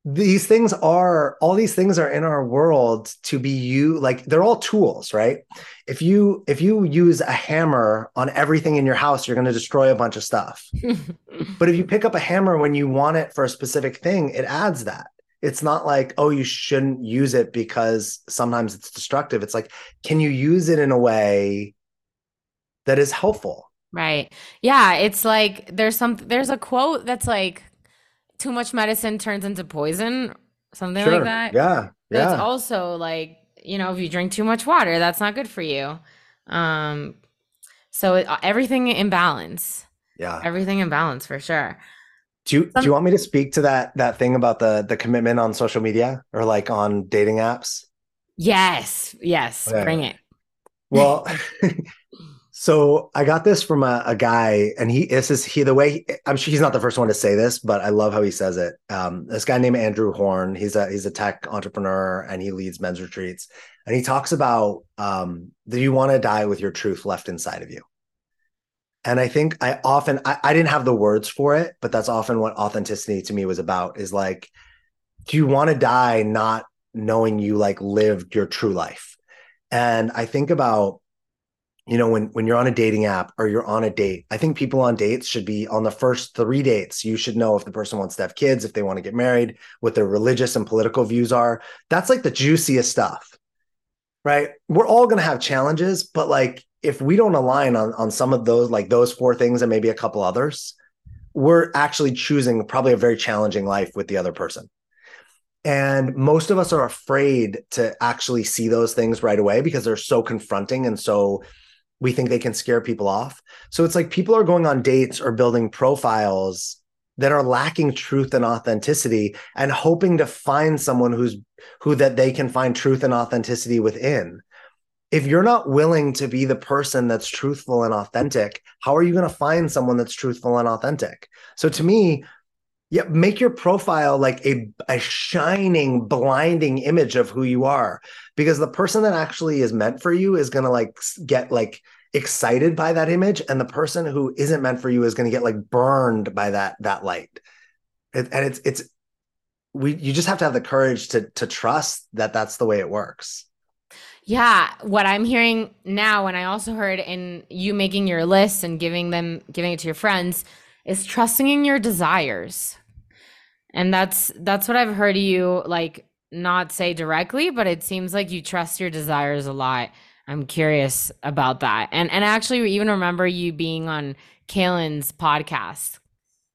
these things are all these things are in our world to be you like they're all tools right if you if you use a hammer on everything in your house you're going to destroy a bunch of stuff <laughs> but if you pick up a hammer when you want it for a specific thing it adds that it's not like oh you shouldn't use it because sometimes it's destructive it's like can you use it in a way that is helpful Right. Yeah, it's like there's some there's a quote that's like too much medicine turns into poison, something like that. yeah But it's yeah also like, you know, if you drink too much water, that's not good for you. Um, so it, everything in balance, yeah everything in balance for sure. Do you, do you want me to speak to that that thing about the the commitment on social media or like on dating apps? Yes, yes, Okay. bring it. Well, <laughs> <laughs> so I got this from a, a guy, and he this is he the way he, I'm sure he's not the first one to say this, but I love how he says it. Um, this guy named Andrew Horn, he's a he's a tech entrepreneur and he leads men's retreats, and he talks about um, that you want to die with your truth left inside of you. And I think I often I, I didn't have the words for it, but that's often what authenticity to me was about. Is like, do you want to die not knowing you like lived your true life? And I think about, you know, when when you're on a dating app or you're on a date, I think people on dates should be on the first three dates. You should know if the person wants to have kids, if they want to get married, what their religious and political views are. That's like the juiciest stuff, right? We're all going to have challenges, but like if we don't align on on some of those, like those four things and maybe a couple others, we're actually choosing probably a very challenging life with the other person. And most of us are afraid to actually see those things right away because they're so confronting and so we think they can scare people off. So it's like people are going on dates or building profiles that are lacking truth and authenticity and hoping to find someone who's who that they can find truth and authenticity within. If you're not willing to be the person that's truthful and authentic, how are you going to find someone that's truthful and authentic? So to me, yeah, make your profile like a, a shining, blinding image of who you are. Because the person that actually is meant for you is gonna like get like excited by that image, and the person who isn't meant for you is gonna get like burned by that that light. It, and it's it's we you just have to have the courage to to trust that that's the way it works. Yeah, what I'm hearing now, and I also heard in you making your list and giving them giving it to your friends, is trusting in your desires. And that's that's what I've heard you like not say directly, but it seems like you trust your desires a lot. I'm curious about that. And and actually even remember you being on Kalen's podcast.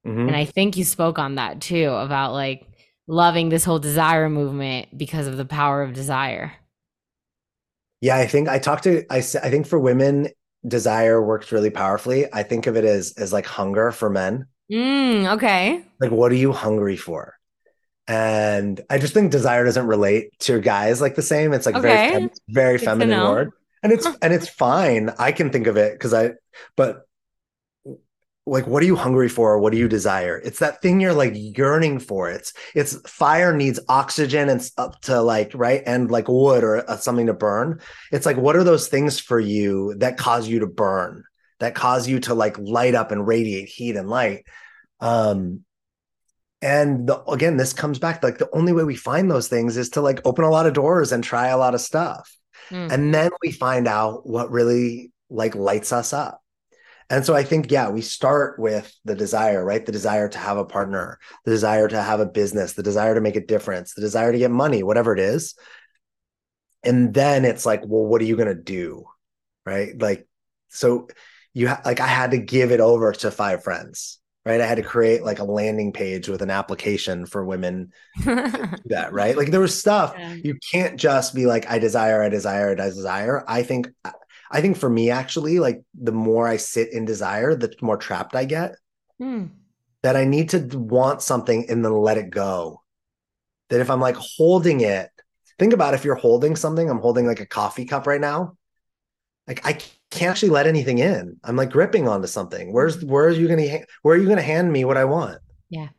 Mhm. And I think you spoke on that too about like loving this whole desire movement because of the power of desire. Yeah, I think I talked to I I think for women, desire works really powerfully. I think of it as as like hunger for men. Mm, okay. like what are you hungry for and i just think desire doesn't relate to guys like the same. It's like very fem- very Good feminine word and it's and it's fine. I can think of it because i but like what are you hungry for? What do you desire? It's that thing you're like yearning for. It's it's fire needs oxygen and up to like right and like wood or uh, something to burn. It's like what are those things for you that cause you to burn that cause you to like light up and radiate heat and light? Um and the, again this comes back like the only way we find those things is to like open a lot of doors and try a lot of stuff. Mm. and then we find out what really like lights us up. And so i think yeah we start with the desire right? The desire to have a partner the desire to have a business the desire to make a difference the desire to get money whatever it is. And then it's like well what are you going to do right? Like so you ha- like i had to give it over to five friends right? I had to create like a landing page with an application for women <laughs> that, right? Like there was stuff yeah. you can't just be like, I desire, I desire, I desire. I think, I think for me, actually, like the more I sit in desire, the more trapped I get. Hmm. That I need to want something and then let it go. That if I'm like holding it, think about if you're holding something, I'm holding like a coffee cup right now. Like I can't actually let anything in. I'm like gripping onto something. Where's where are you gonna where are you gonna hand me what I want? Yeah.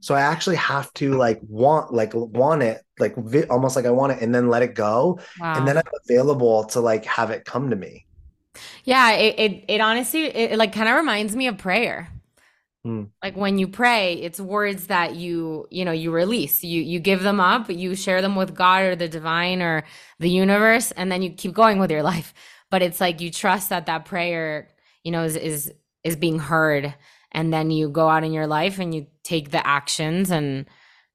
So I actually have to like want like want it like vi- almost like I want it and then let it go wow. and then I'm available to like have it come to me. Yeah, it it, it honestly it, it like kind of reminds me of prayer. Hmm. Like when you pray, it's words that you, you know, you release. You you give them up, you share them with God or the divine or the universe and then you keep going with your life but it's like you trust that that prayer you know is is is being heard. And then you go out in your life and you take the actions and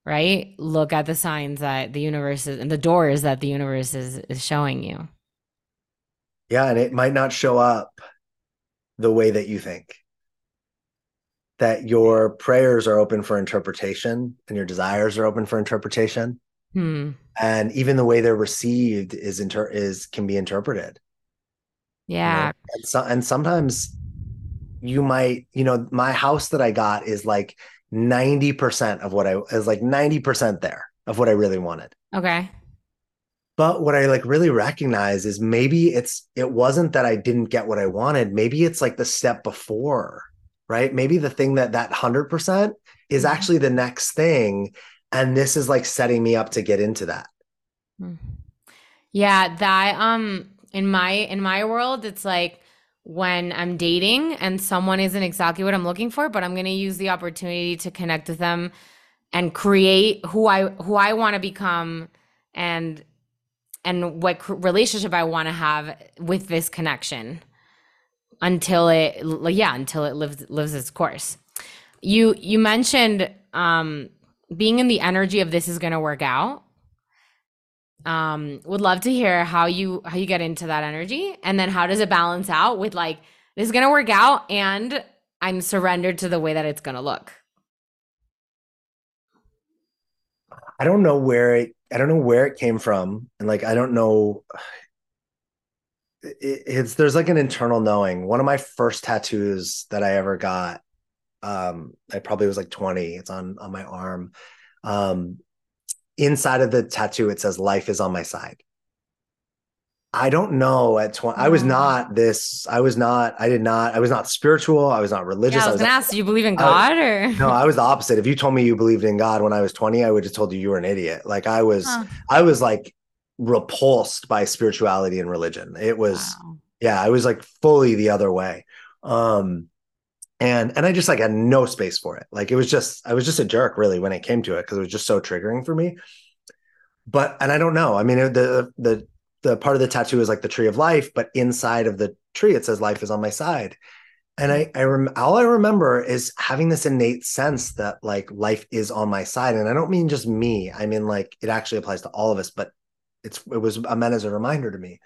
right look at the signs that the universe is and the doors that the universe is is showing you. Yeah and it might not show up the way that you think. That your prayers are open for interpretation and your desires are open for interpretation. Hmm. and even the way they're received is inter is can be interpreted yeah. You know? and, so, and sometimes you might, you know, my house that I got is like 90% of what I is like 90% there of what I really wanted. Okay. But what I like really recognize is maybe it's it wasn't that I didn't get what I wanted. Maybe it's like the step before, right? Maybe the thing that that 100% is mm-hmm. actually the next thing and this is like setting me up to get into that. Hmm. Yeah, that um in my in my world it's like when i'm dating and someone isn't exactly what i'm looking for but i'm going to use the opportunity to connect with them and create who i who i want to become and and what relationship i want to have with this connection until it yeah until it lives lives its course. You you mentioned um being in the energy of this is going to work out um would love to hear how you how you get into that energy. And then how does it balance out with like this is gonna work out and i'm surrendered to the way that it's gonna look? I don't know where it i don't know where it came from. And like i don't know <sighs> it, it's there's like an internal knowing. One of my first tattoos that i ever got um i probably was like 20 it's on on my arm. Um inside of the tattoo it says life is on my side. I don't know at 20 i was not this i was not i did not i was not spiritual i was not religious yeah, i was, gonna ask do you believe in god or? <laughs> No i was the opposite. If you told me you believed in god when i was 20 i would have told you you were an idiot. Like i was huh. i was like repulsed by spirituality and religion. It was wow. yeah i was like fully the other way. Um and and I just like had no space for it. Like it was just I was just a jerk really when it came to it because it was just so triggering for me. But and I don't know. I mean the the the part of the tattoo is like the tree of life, but inside of the tree it says life is on my side. And I I rem- all I remember is having this innate sense that like life is on my side, and I don't mean just me. I mean like it actually applies to all of us, but it's it was meant as a reminder to me.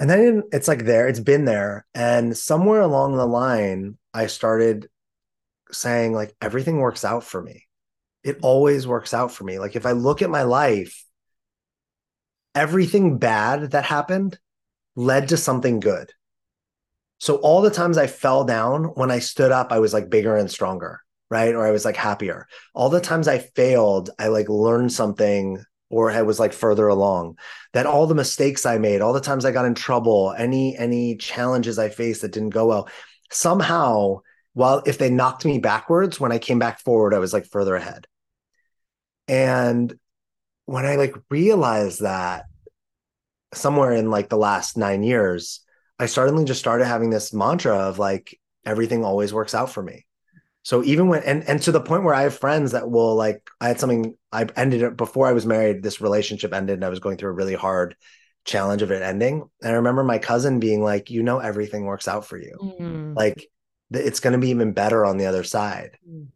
And then it's like there, it's been there, and somewhere along the line, I started saying like everything works out for me. It always works out for me. Like if I look at my life, everything bad that happened led to something good. So all the times I fell down, when I stood up, I was like bigger and stronger, right? Or I was like happier. All the times I failed, I like learned something or I was like further along. That all the mistakes I made, all the times I got in trouble, any any challenges I faced that didn't go well, somehow, while if they knocked me backwards, when I came back forward, I was like further ahead. And when I like realized that somewhere in like the last nine years, I suddenly just started having this mantra of like everything always works out for me. So even when and and to the point where I have friends that will like I had something I ended up before I was married, this relationship ended and I was going through a really hard challenge of it ending. And I remember my cousin being like, you know, everything works out for you. Mm. Like it's going to be even better on the other side. Mm.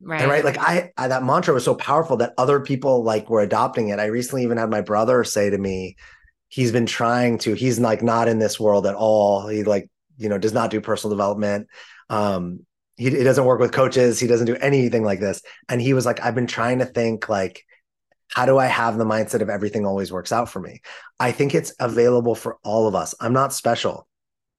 Right. And right. Like I, I, that mantra was so powerful that other people like were adopting it. I recently even had my brother say to me, he's been trying to, he's like not in this world at all. He like, you know, does not do personal development. Um, he, he doesn't work with coaches. He doesn't do anything like this. And he was like, I've been trying to think like, how do I have the mindset of everything always works out for me? I think it's available for all of us. I'm not special.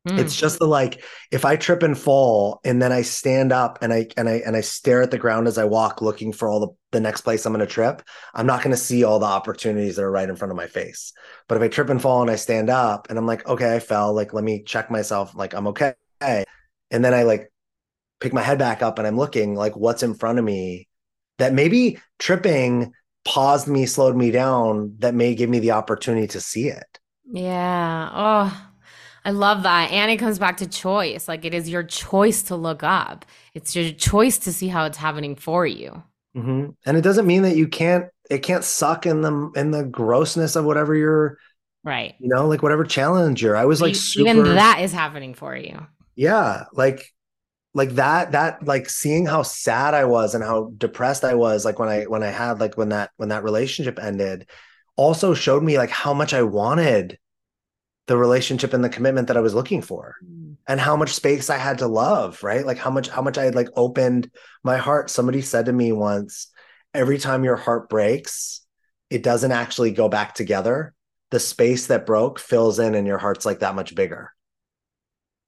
Mm. It's just the like if I trip and fall and then I stand up and I and I and I stare at the ground as I walk looking for all the, the next place I'm going to trip, I'm not going to see all the opportunities that are right in front of my face. But if I trip and fall and I stand up and I'm like, okay, I fell, like let me check myself, like I'm okay. And then I like pick my head back up and I'm looking like what's in front of me that maybe tripping paused me, slowed me down, that may give me the opportunity to see it. Yeah. Oh, I love that. And it comes back to choice. Like it is your choice to look up, it's your choice to see how it's happening for you. Mm-hmm. And it doesn't mean that you can't, it can't suck in the, in the grossness of whatever you're, right. You know, like whatever challenge you're, I was like, super, even that is happening for you. Yeah. Like like that that like seeing how sad i was and how depressed i was like when i when i had like when that when that relationship ended also showed me like how much i wanted the relationship and the commitment that i was looking for mm. and how much space i had to love right? Like how much how much i had like opened my heart. Somebody said to me once every time your heart breaks it doesn't actually go back together. The space that broke fills in and your heart's like that much bigger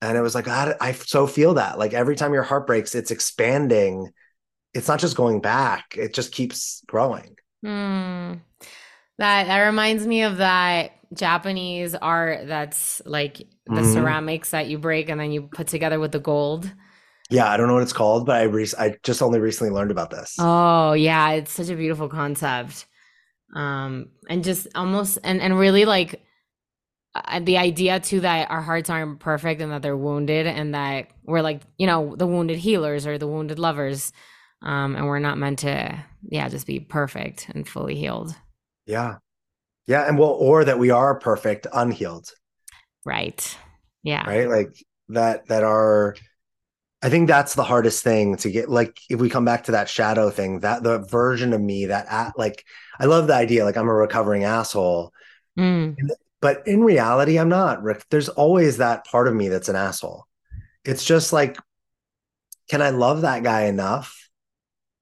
and it was like I, I so feel that like every time your heart breaks it's expanding. It's not just going back it just keeps growing. Mm. that that reminds me of that japanese art that's like the mm-hmm. ceramics that you break and then you put together with the gold. Yeah i don't know what it's called but i re- i just only recently learned about this. Oh yeah it's such a beautiful concept. Um and just almost and and really like the idea too that our hearts aren't perfect and that they're wounded and that we're like you know the wounded healers or the wounded lovers um and we're not meant to yeah just be perfect and fully healed. Yeah. Yeah and well or that we are perfect unhealed. Right. Yeah. Right? Like that that are i think that's the hardest thing to get like if we come back to that shadow thing that the version of me that at like i love the idea like i'm a recovering asshole. Mm. But in reality, I'm not, Rick. There's always that part of me that's an asshole. It's just like, can I love that guy enough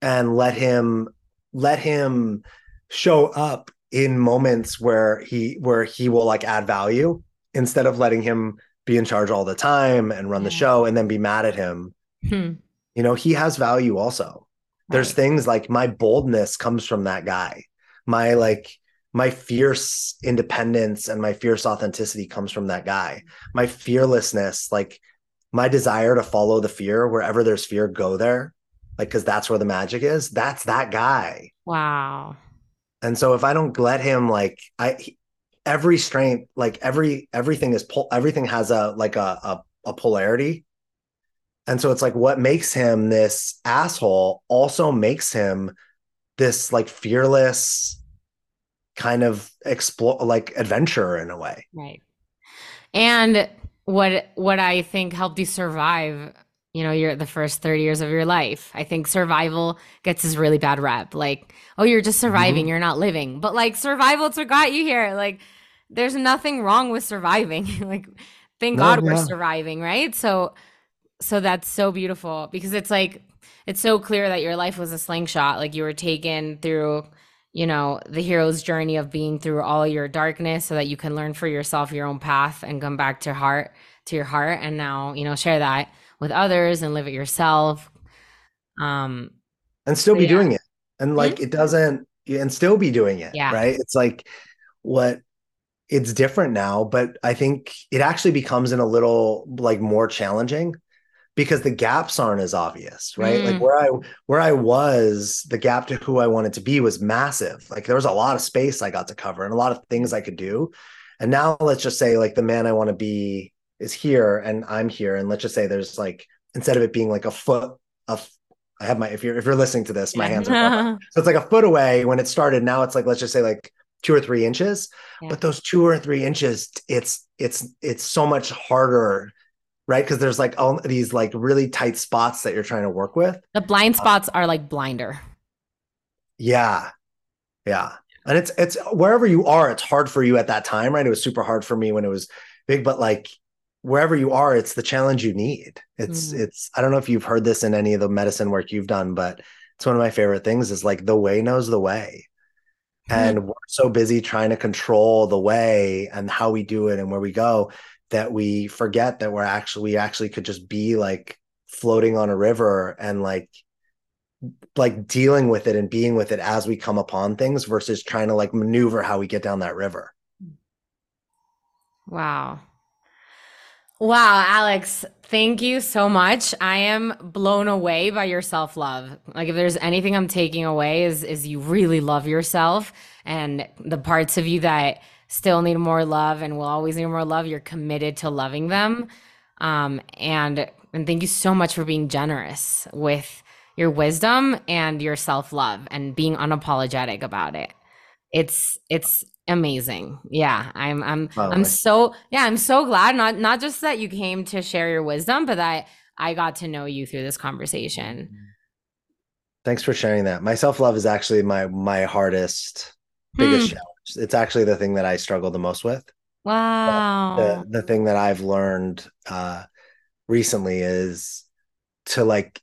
and let him let him show up in moments where he where he will like add value instead of letting him be in charge all the time and run the show and then be mad at him. Hmm. You know, he has value also. There's right. things like my boldness comes from that guy. My like my fierce independence and my fierce authenticity comes from that guy. My fearlessness, like my desire to follow the fear wherever there's fear, go there. Like, cause that's where the magic is. That's that guy. Wow. And so if I don't let him, like, I, every strength, like every, everything is, pull, everything has a, like a, a, a polarity. And so it's like what makes him this asshole also makes him this like fearless, kind of explore like adventure in a way. Right. And what what I think helped you survive, you know, you're the first 30 years of your life. I think survival gets this really bad rep. Like, oh, you're just surviving, mm-hmm. you're not living. But like survival's what got you here. Like there's nothing wrong with surviving. <laughs> like thank no, God yeah. we're surviving, right? So so that's so beautiful because it's like it's so clear that your life was a slingshot. Like you were taken through you know, the hero's journey of being through all your darkness so that you can learn for yourself your own path and come back to heart to your heart and now, you know, share that with others and live it yourself. Um and still be yeah. doing it. And like mm-hmm. it doesn't and still be doing it. Yeah. Right. It's like what it's different now, but I think it actually becomes in a little like more challenging because the gaps aren't as obvious, right? Mm. Like where I where I was, the gap to who I wanted to be was massive. Like there was a lot of space I got to cover and a lot of things I could do. And now let's just say like the man I want to be is here and I'm here and let's just say there's like instead of it being like a foot of I have my if you're if you're listening to this, my hands are <laughs> so it's like a foot away when it started. Now it's like let's just say like two or three inches. Yeah. But those two or three inches, it's it's it's so much harder right? Because there's like all these like really tight spots that you're trying to work with. The blind spots uh, are like blinder. Yeah. Yeah. And it's it's wherever you are, it's hard for you at that time, right? It was super hard for me when it was big, but like wherever you are, it's the challenge you need. It's mm. it's I don't know if you've heard this in any of the medicine work you've done, but it's one of my favorite things is like the way knows the way. Mm. And we're so busy trying to control the way and how we do it and where we go that we forget that we're actually we actually could just be like floating on a river and like like dealing with it and being with it as we come upon things versus trying to like maneuver how we get down that river. Wow. Wow, Alex, thank you so much. I am blown away by your self-love. Like if there's anything I'm taking away is is you really love yourself and the parts of you that still need more love and will always need more love, you're committed to loving them. Um and and thank you so much for being generous with your wisdom and your self-love and being unapologetic about it. It's it's amazing. Yeah, I'm I'm oh, I'm so yeah, I'm so glad not not just that you came to share your wisdom, but that I got to know you through this conversation. Thanks for sharing that. My self-love is actually my my hardest biggest hmm. challenge. It's actually the thing that I struggle the most with. Wow. The the thing that I've learned uh recently is to like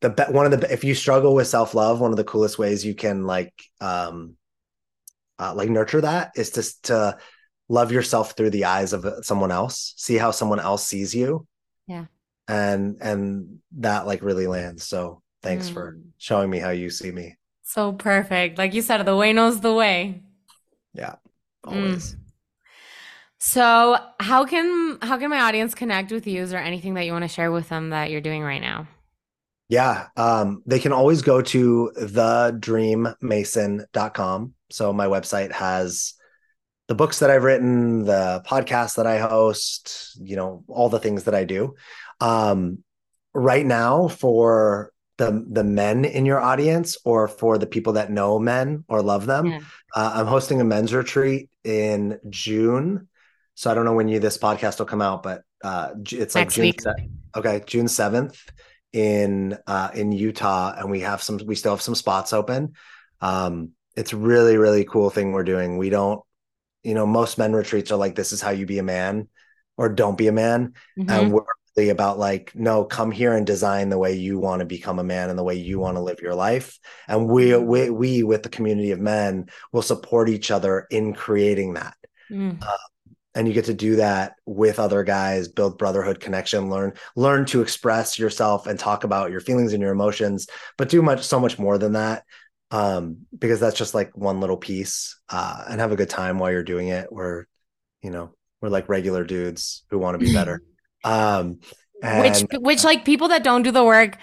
the one of the if you struggle with self love, one of the coolest ways you can like um uh, like nurture that is to to love yourself through the eyes of someone else, see how someone else sees you. Yeah. And and that like really lands. So thanks mm. for showing me how you see me. So perfect. Like you said, the way knows the way. Yeah. Always. Mm. So, how can how can my audience connect with you? Is there anything that you want to share with them that you're doing right now? Yeah, um, they can always go to thedreammason.com. So my website has the books that I've written, the podcast that I host, you know, all the things that I do. Um, right now for the the men in your audience or for the people that know men or love them, yeah. uh, I'm hosting a men's retreat in June. So I don't know when you this podcast will come out, but uh, it's like Next June. Week. Okay, June seventh in uh, in Utah, and we have some. We still have some spots open. Um, it's really really cool thing we're doing. We don't, you know, most men retreats are like this is how you be a man, or don't be a man, mm-hmm. and we're about like no, come here and design the way you want to become a man and the way you want to live your life, and we mm-hmm. we we with the community of men will support each other in creating that. Mm. Uh, and you get to do that with other guys build brotherhood connection learn learn to express yourself and talk about your feelings and your emotions but do much so much more than that um, because that's just like one little piece uh, and have a good time while you're doing it we're you know we're like regular dudes who want to be better um, and, which which like people that don't do the work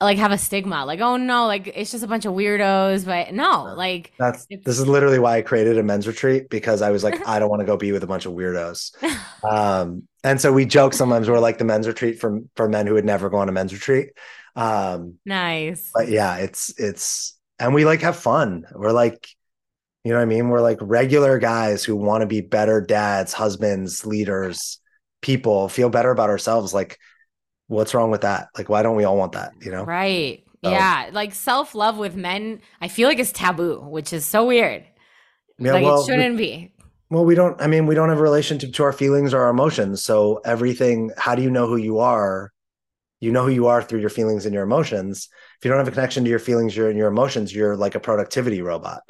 like have a stigma like oh no like it's just a bunch of weirdos but no like that's this is literally why i created a men's retreat because i was like <laughs> i don't want to go be with a bunch of weirdos. <laughs> Um and so we joke sometimes we're like the men's retreat for for men who would never go on a men's retreat. Um nice. but yeah it's it's and we like have fun. We're like you know what i mean? We're like regular guys who want to be better dads husbands leaders people feel better about ourselves like what's wrong with that? Like, why don't we all want that? You know? Right. So, yeah. Like self love with men, I feel like it's taboo, which is so weird. Yeah, like well, it shouldn't we, be. Well, we don't, I mean, we don't have a relationship to our feelings or our emotions. So everything, how do you know who you are? You know who you are through your feelings and your emotions. If you don't have a connection to your feelings, your and your emotions, you're like a productivity robot.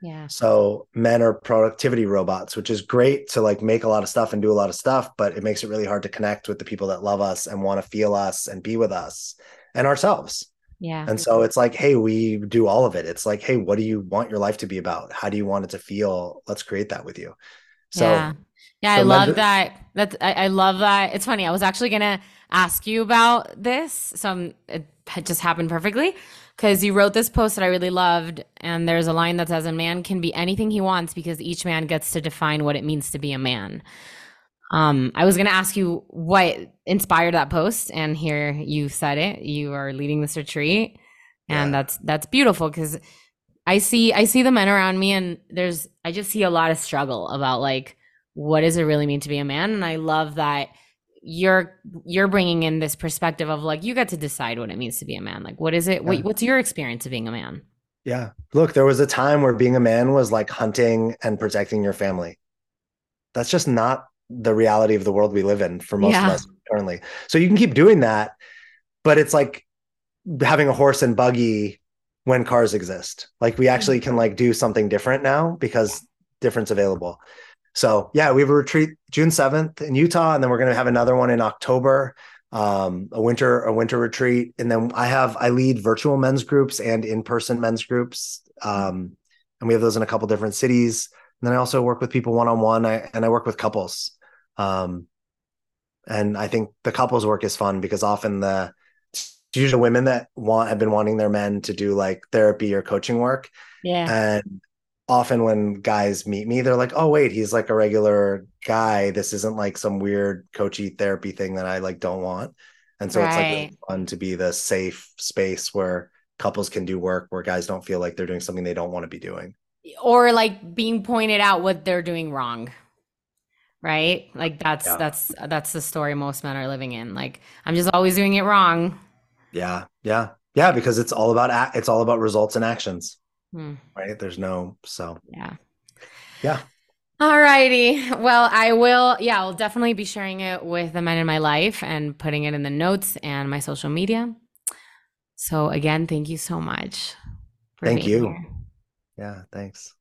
Yeah. So men are productivity robots, which is great to like make a lot of stuff and do a lot of stuff, but it makes it really hard to connect with the people that love us and want to feel us and be with us and ourselves. Yeah. And so it's like, hey, we do all of it. It's like, hey, what do you want your life to be about? How do you want it to feel? Let's create that with you. So yeah, yeah so I love that. That's I, I, love that. It's funny. I was actually gonna ask you about this. So it just happened perfectly because you wrote this post that I really loved, and there's a line that says, "A man can be anything he wants because each man gets to define what it means to be a man." Um, I was going to ask you what inspired that post, and here you said it. You are leading this retreat, and yeah. that's that's beautiful because I see I see the men around me, and there's I just see a lot of struggle about like what does it really mean to be a man, and I love that you're you're bringing in this perspective of like you got to decide what it means to be a man like what is it what, what's your experience of being a man yeah look there was a time where being a man was like hunting and protecting your family that's just not the reality of the world we live in for most Yeah. of us currently. So you can keep doing that, but it's like having a horse and buggy when cars exist. Like we mm-hmm. actually can like do something different now because difference available. So yeah, we have a retreat June 7th in Utah, and then we're gonna have another one in October. Um, a winter, a winter retreat. And then I have I lead virtual men's groups and in-person men's groups. Um, and we have those in a couple different cities. And then I also work with people one-on-one and I work with couples. Um, and I think the couples work is fun because often the usually women that want have been wanting their men to do like therapy or coaching work. Yeah. And often when guys meet me, they're like, oh, wait, he's like a regular guy. This isn't like some weird coachy therapy thing that I like don't want. And so it's like really fun to be the safe space where couples can do work where guys don't feel like they're doing something they don't want to be doing. Or like being pointed out what they're doing wrong. Right? Like that's Yeah. that's that's the story most men are living in. Like I'm just always doing it wrong. Yeah. Yeah. Yeah. Because it's all about, it's all about results and actions, Hmm. right? There's no, so Yeah. yeah. All righty. Well, I will, yeah, I'll definitely be sharing it with the men in my life and putting it in the notes and my social media. So again, thank you so much. Thank you. here. Yeah. Thanks.